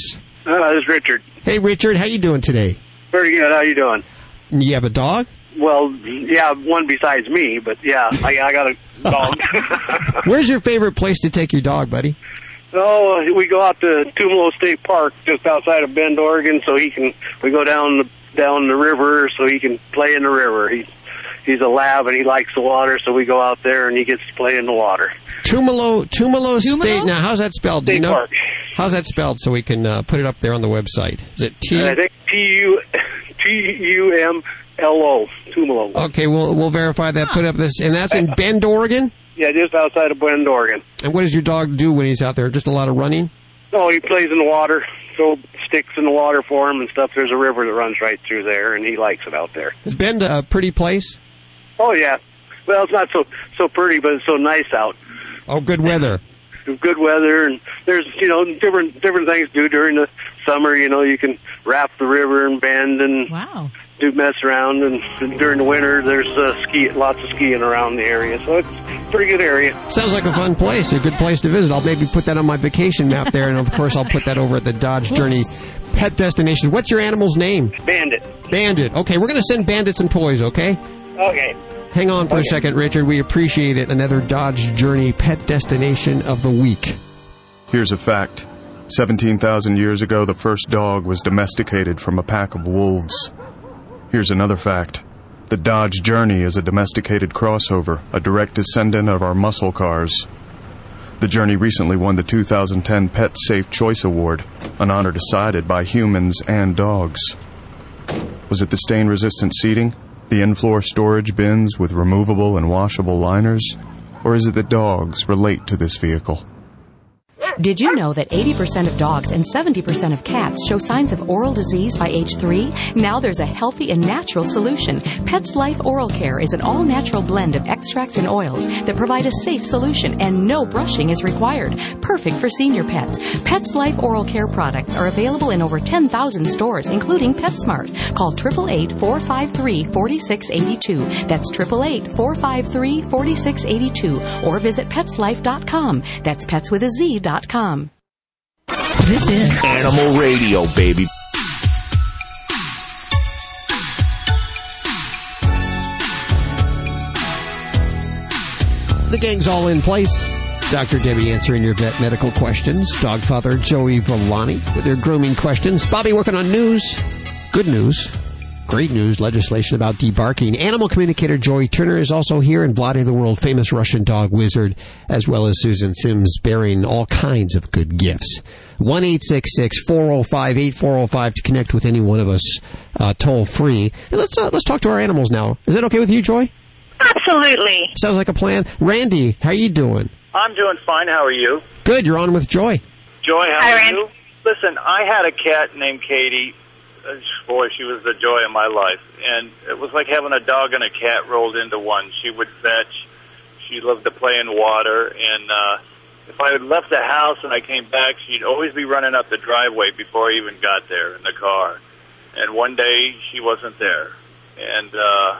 Uh, this is Richard. Hey, Richard, how you doing today? Very good. How you doing? You have a dog? Well, yeah, one besides me, but yeah, I, I got a dog. Where's your favorite place to take your dog, buddy? oh, we go out to Tumalo State Park, just outside of Bend, Oregon, so he can. We go down the down the river, so he can play in the river. He he's a lab and he likes the water, so we go out there and he gets to play in the water. Tumalo, Tumalo State. Now, how's that spelled? Do you State know? Park. How's that spelled so we can uh, put it up there on the website? Is it T? And I think T U T U M L O Tumalo. Okay, we'll we'll verify that. Put up this, and that's in Bend, Oregon. Yeah, just outside of Bend, Oregon. And what does your dog do when he's out there? Just a lot of running. Oh, he plays in the water. Throw sticks in the water for him and stuff. There's a river that runs right through there, and he likes it out there. Is Bend a pretty place? Oh yeah. Well, it's not so so pretty, but it's so nice out. Oh, good weather. Good weather, and there's you know different different things to do during the summer. You know, you can raft the river and bend and wow. do mess around, and, and during the winter there's uh, ski lots of skiing around the area. So it's a pretty good area. Sounds like a fun place, a good place to visit. I'll maybe put that on my vacation map there, and of course I'll put that over at the Dodge Journey Pet Destination. What's your animal's name? Bandit. Bandit. Okay, we're going to send Bandit some toys. Okay. Okay. Hang on for a second, Richard. We appreciate it. Another Dodge Journey Pet Destination of the week. Here's a fact 17,000 years ago, the first dog was domesticated from a pack of wolves. Here's another fact the Dodge Journey is a domesticated crossover, a direct descendant of our muscle cars. The Journey recently won the 2010 Pet Safe Choice Award, an honor decided by humans and dogs. Was it the stain resistant seating, the in floor storage bins with removable and washable liners, or is it that dogs relate to this vehicle? Did you know that 80% of dogs and 70% of cats show signs of oral disease by age three? Now there's a healthy and natural solution. PetzLife Oral Care is an all natural blend of extracts and oils that provide a safe solution and no brushing is required. Perfect for senior pets. PetzLife Oral Care products are available in over 10,000 stores, including PetSmart. Call 888-453-4682. That's 888-453-4682 or visit petzlife.com. That's pets with a Z dot com. This is Animal Radio, baby. The gang's all in place. Dr. Debbie answering your vet medical questions. Dogfather Joey Villani with their grooming questions. Bobby working on news. Good news. Great news legislation about debarking. Animal communicator Joy Turner is also here and Vladae the world famous Russian dog wizard, as well as Susan Sims bearing all kinds of good gifts. 1 405 8405 to connect with any one of us uh, toll free. And let's, uh, let's talk to our animals now. Is that okay with you, Joy? Absolutely. Sounds like a plan. Randy, how are you doing? I'm doing fine. How are you? Good. You're on with Joy. Joy, how Hi, are Randy. you? Listen, I had a cat named Katie. Boy, she was the joy of my life. And it was like having a dog and a cat rolled into one. She would fetch. She loved to play in water. And uh, if I had left the house and I came back, she'd always be running up the driveway before I even got there in the car. And one day, she wasn't there. And uh,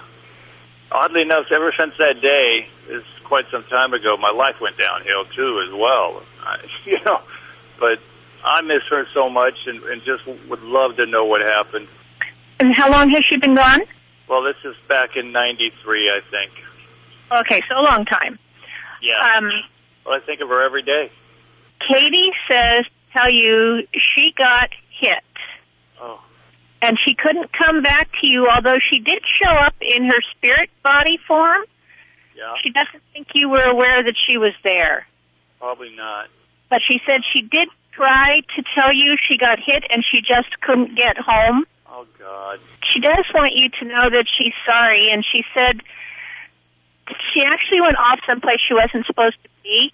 oddly enough, ever since that day, is quite some time ago, my life went downhill too, as well. I, you know, but I miss her so much, and, and just would love to know what happened. And how long has she been gone? Well, this is back in '93, I think. Okay, so a long time. Yeah. Um, well, I think of her every day. Katie says, tell you she got hit. Oh. And she couldn't come back to you, although she did show up in her spirit body form. Yeah. She doesn't think you were aware that she was there. Probably not. But she said she did try to tell you she got hit and she just couldn't get home. Oh God. She does want you to know that she's sorry and she said she actually went off someplace she wasn't supposed to be.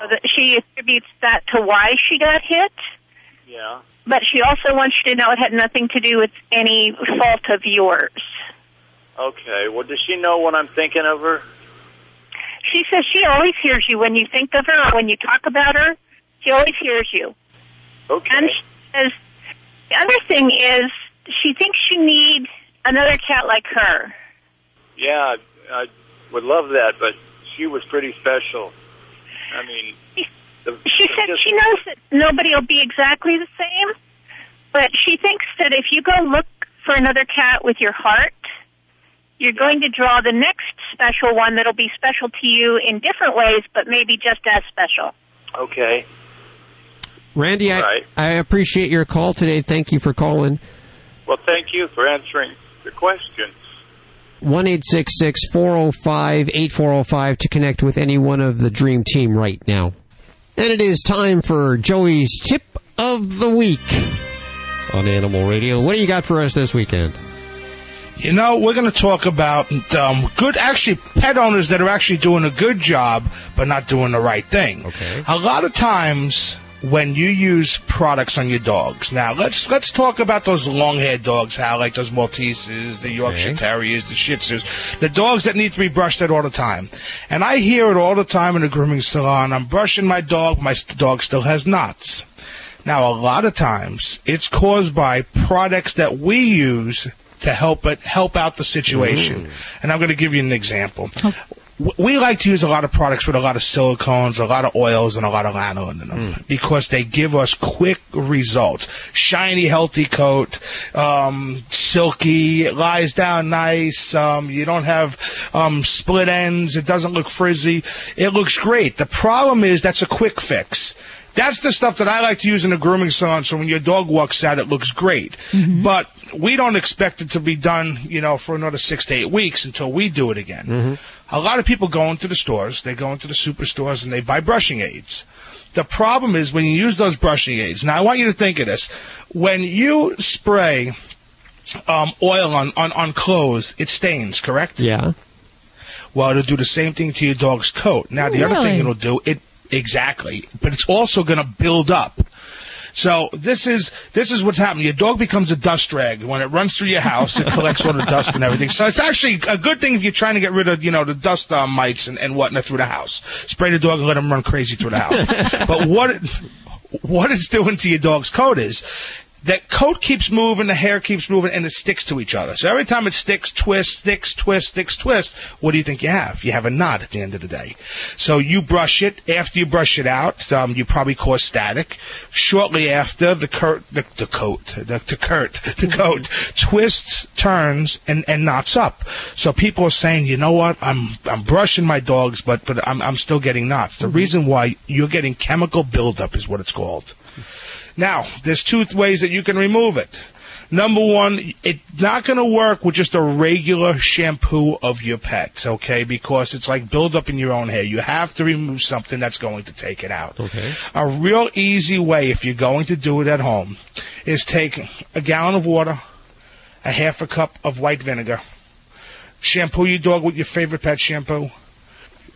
So that she attributes that to why she got hit. Yeah. But she also wants you to know it had nothing to do with any fault of yours. Okay. Well, does she know what I'm thinking of her? She says she always hears you when you think of her or when you talk about her. She always hears you. Okay. And she says the other thing is she thinks you need another cat like her. Yeah, I, I would love that, but she was pretty special. I mean, the, She said she knows that nobody will be exactly the same, but she thinks that if you go look for another cat with your heart, you're going to draw the next special one that'll be special to you in different ways, but maybe just as special. Okay. Randy, I, Right. I appreciate your call today. Thank you for calling. Well, thank you for answering the question. One eight six six four zero five eight four zero five to connect with any one of the Dream Team right now. And it is time for Joey's tip of the week on Animal Radio. What do you got for us this weekend? You know, we're going to talk about um, good, actually, pet owners that are actually doing a good job, but not doing the right thing. Okay. A lot of times when you use products on your dogs. Now, let's let's talk about those long-haired dogs, Hal, like those Malteses, the Yorkshire Terriers, the Shih Tzus, the dogs that need to be brushed at all the time. And I hear it all the time in the grooming salon. I'm brushing my dog, my dog still has knots. Now, a lot of times it's caused by products that we use to help it help out the situation. Mm. And I'm going to give you an example. W- We like to use a lot of products with a lot of silicones, a lot of oils, and a lot of lanolin in them because they give us quick results. Shiny, healthy coat, um, silky, it lies down nice. Um, you don't have um, split ends. It doesn't look frizzy. It looks great. The problem is that's a quick fix. That's the stuff that I like to use in a grooming salon so when your dog walks out, it looks great. But we don't expect it to be done, you know, for another six to eight weeks until we do it again. A lot of people go into the stores, they go into the superstores and they buy brushing aids. The problem is when you use those brushing aids. Now I want you to think of this. When you spray um, oil on, on, on clothes, it stains, correct? Yeah. Well, it'll do the same thing to your dog's coat. Now, the other thing it'll do, it exactly, but it's also going to build up. So this is this is what's happening. Your dog becomes a dust rag when it runs through your house. It collects all the dust and everything. So it's actually a good thing if you're trying to get rid of you know the dust uh, mites and, and whatnot through the house. Spray the dog and let him run crazy through the house. but what it, what it's doing to your dog's coat is that coat keeps moving, the hair keeps moving, and it sticks to each other. So every time it sticks, twists, sticks, twists, sticks, twists, what do you think you have? You have a knot at the end of the day. So you brush it. After you brush it out, um, you probably cause static. Shortly after, the curt, the, the coat, the, the curt, the coat twists, turns, and, and knots up. So people are saying, you know what? I'm I'm brushing my dogs, but but I'm I'm still getting knots. The reason why you're getting chemical buildup is what it's called. Now, there's two ways that you can remove it. Number one, it's not going to work with just a regular shampoo of your pet, okay? Because it's like buildup in your own hair. You have to remove something that's going to take it out. Okay. A real easy way, if you're going to do it at home, is take a gallon of water, a half a cup of white vinegar, shampoo your dog with your favorite pet shampoo,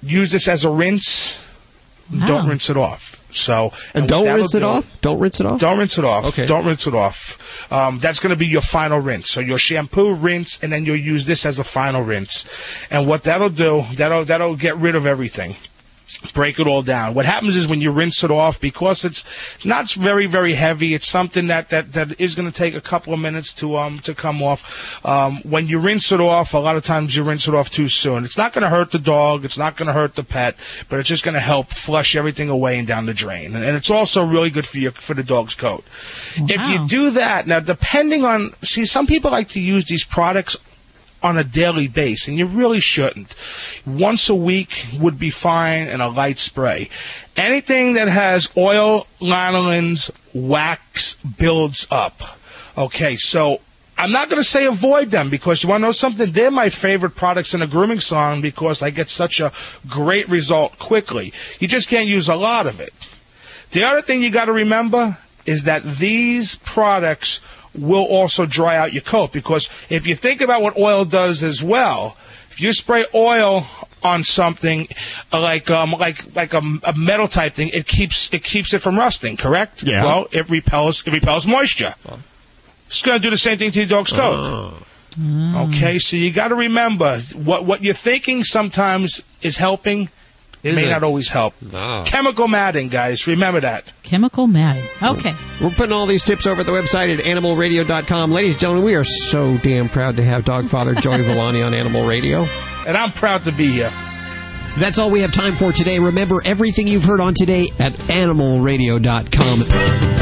use this as a rinse, Wow. don't rinse it off. So And don't rinse it off? Don't rinse it off? Don't rinse it off. Okay. Don't rinse it off. Um, that's going to be your final rinse. So your shampoo, rinse, and then you'll use this as a final rinse. And what that'll do, that'll that'll get rid of everything. Break it all down. What happens is when you rinse it off, because it's not very very heavy, it's something that that, that is going to take a couple of minutes to um to come off. Um, when you rinse it off, a lot of times you rinse it off too soon. It's not going to hurt the dog. It's not going to hurt the pet, but it's just going to help flush everything away and down the drain. And, and it's also really good for your for the dog's coat. If you do that, now depending on see, some people like to use these products on a daily basis, and you really shouldn't. Once a week would be fine and a light spray. Anything that has oil, lanolins, wax builds up. Okay, so I'm not going to say avoid them because you want to know something? They're my favorite products in a grooming salon because I get such a great result quickly. You just can't use a lot of it. The other thing you got to remember is that these products will also dry out your coat because if you think about what oil does as well, if you spray oil on something uh, like um like like a, a metal type thing, it keeps it keeps it from rusting. Correct? Yeah. Well, it repels it repels moisture. It's going to do the same thing to your dog's coat. Okay, so you got to remember what what you're thinking sometimes is helping Is may it? not always help. No. Chemical matting, guys. Remember that. Chemical matting. Okay. We're putting all these tips over at the website at animalradio.com. Ladies and gentlemen, we are so damn proud to have dog father Joey Villani on Animal Radio. And I'm proud to be here. That's all we have time for today. Remember everything you've heard on today at animalradio.com.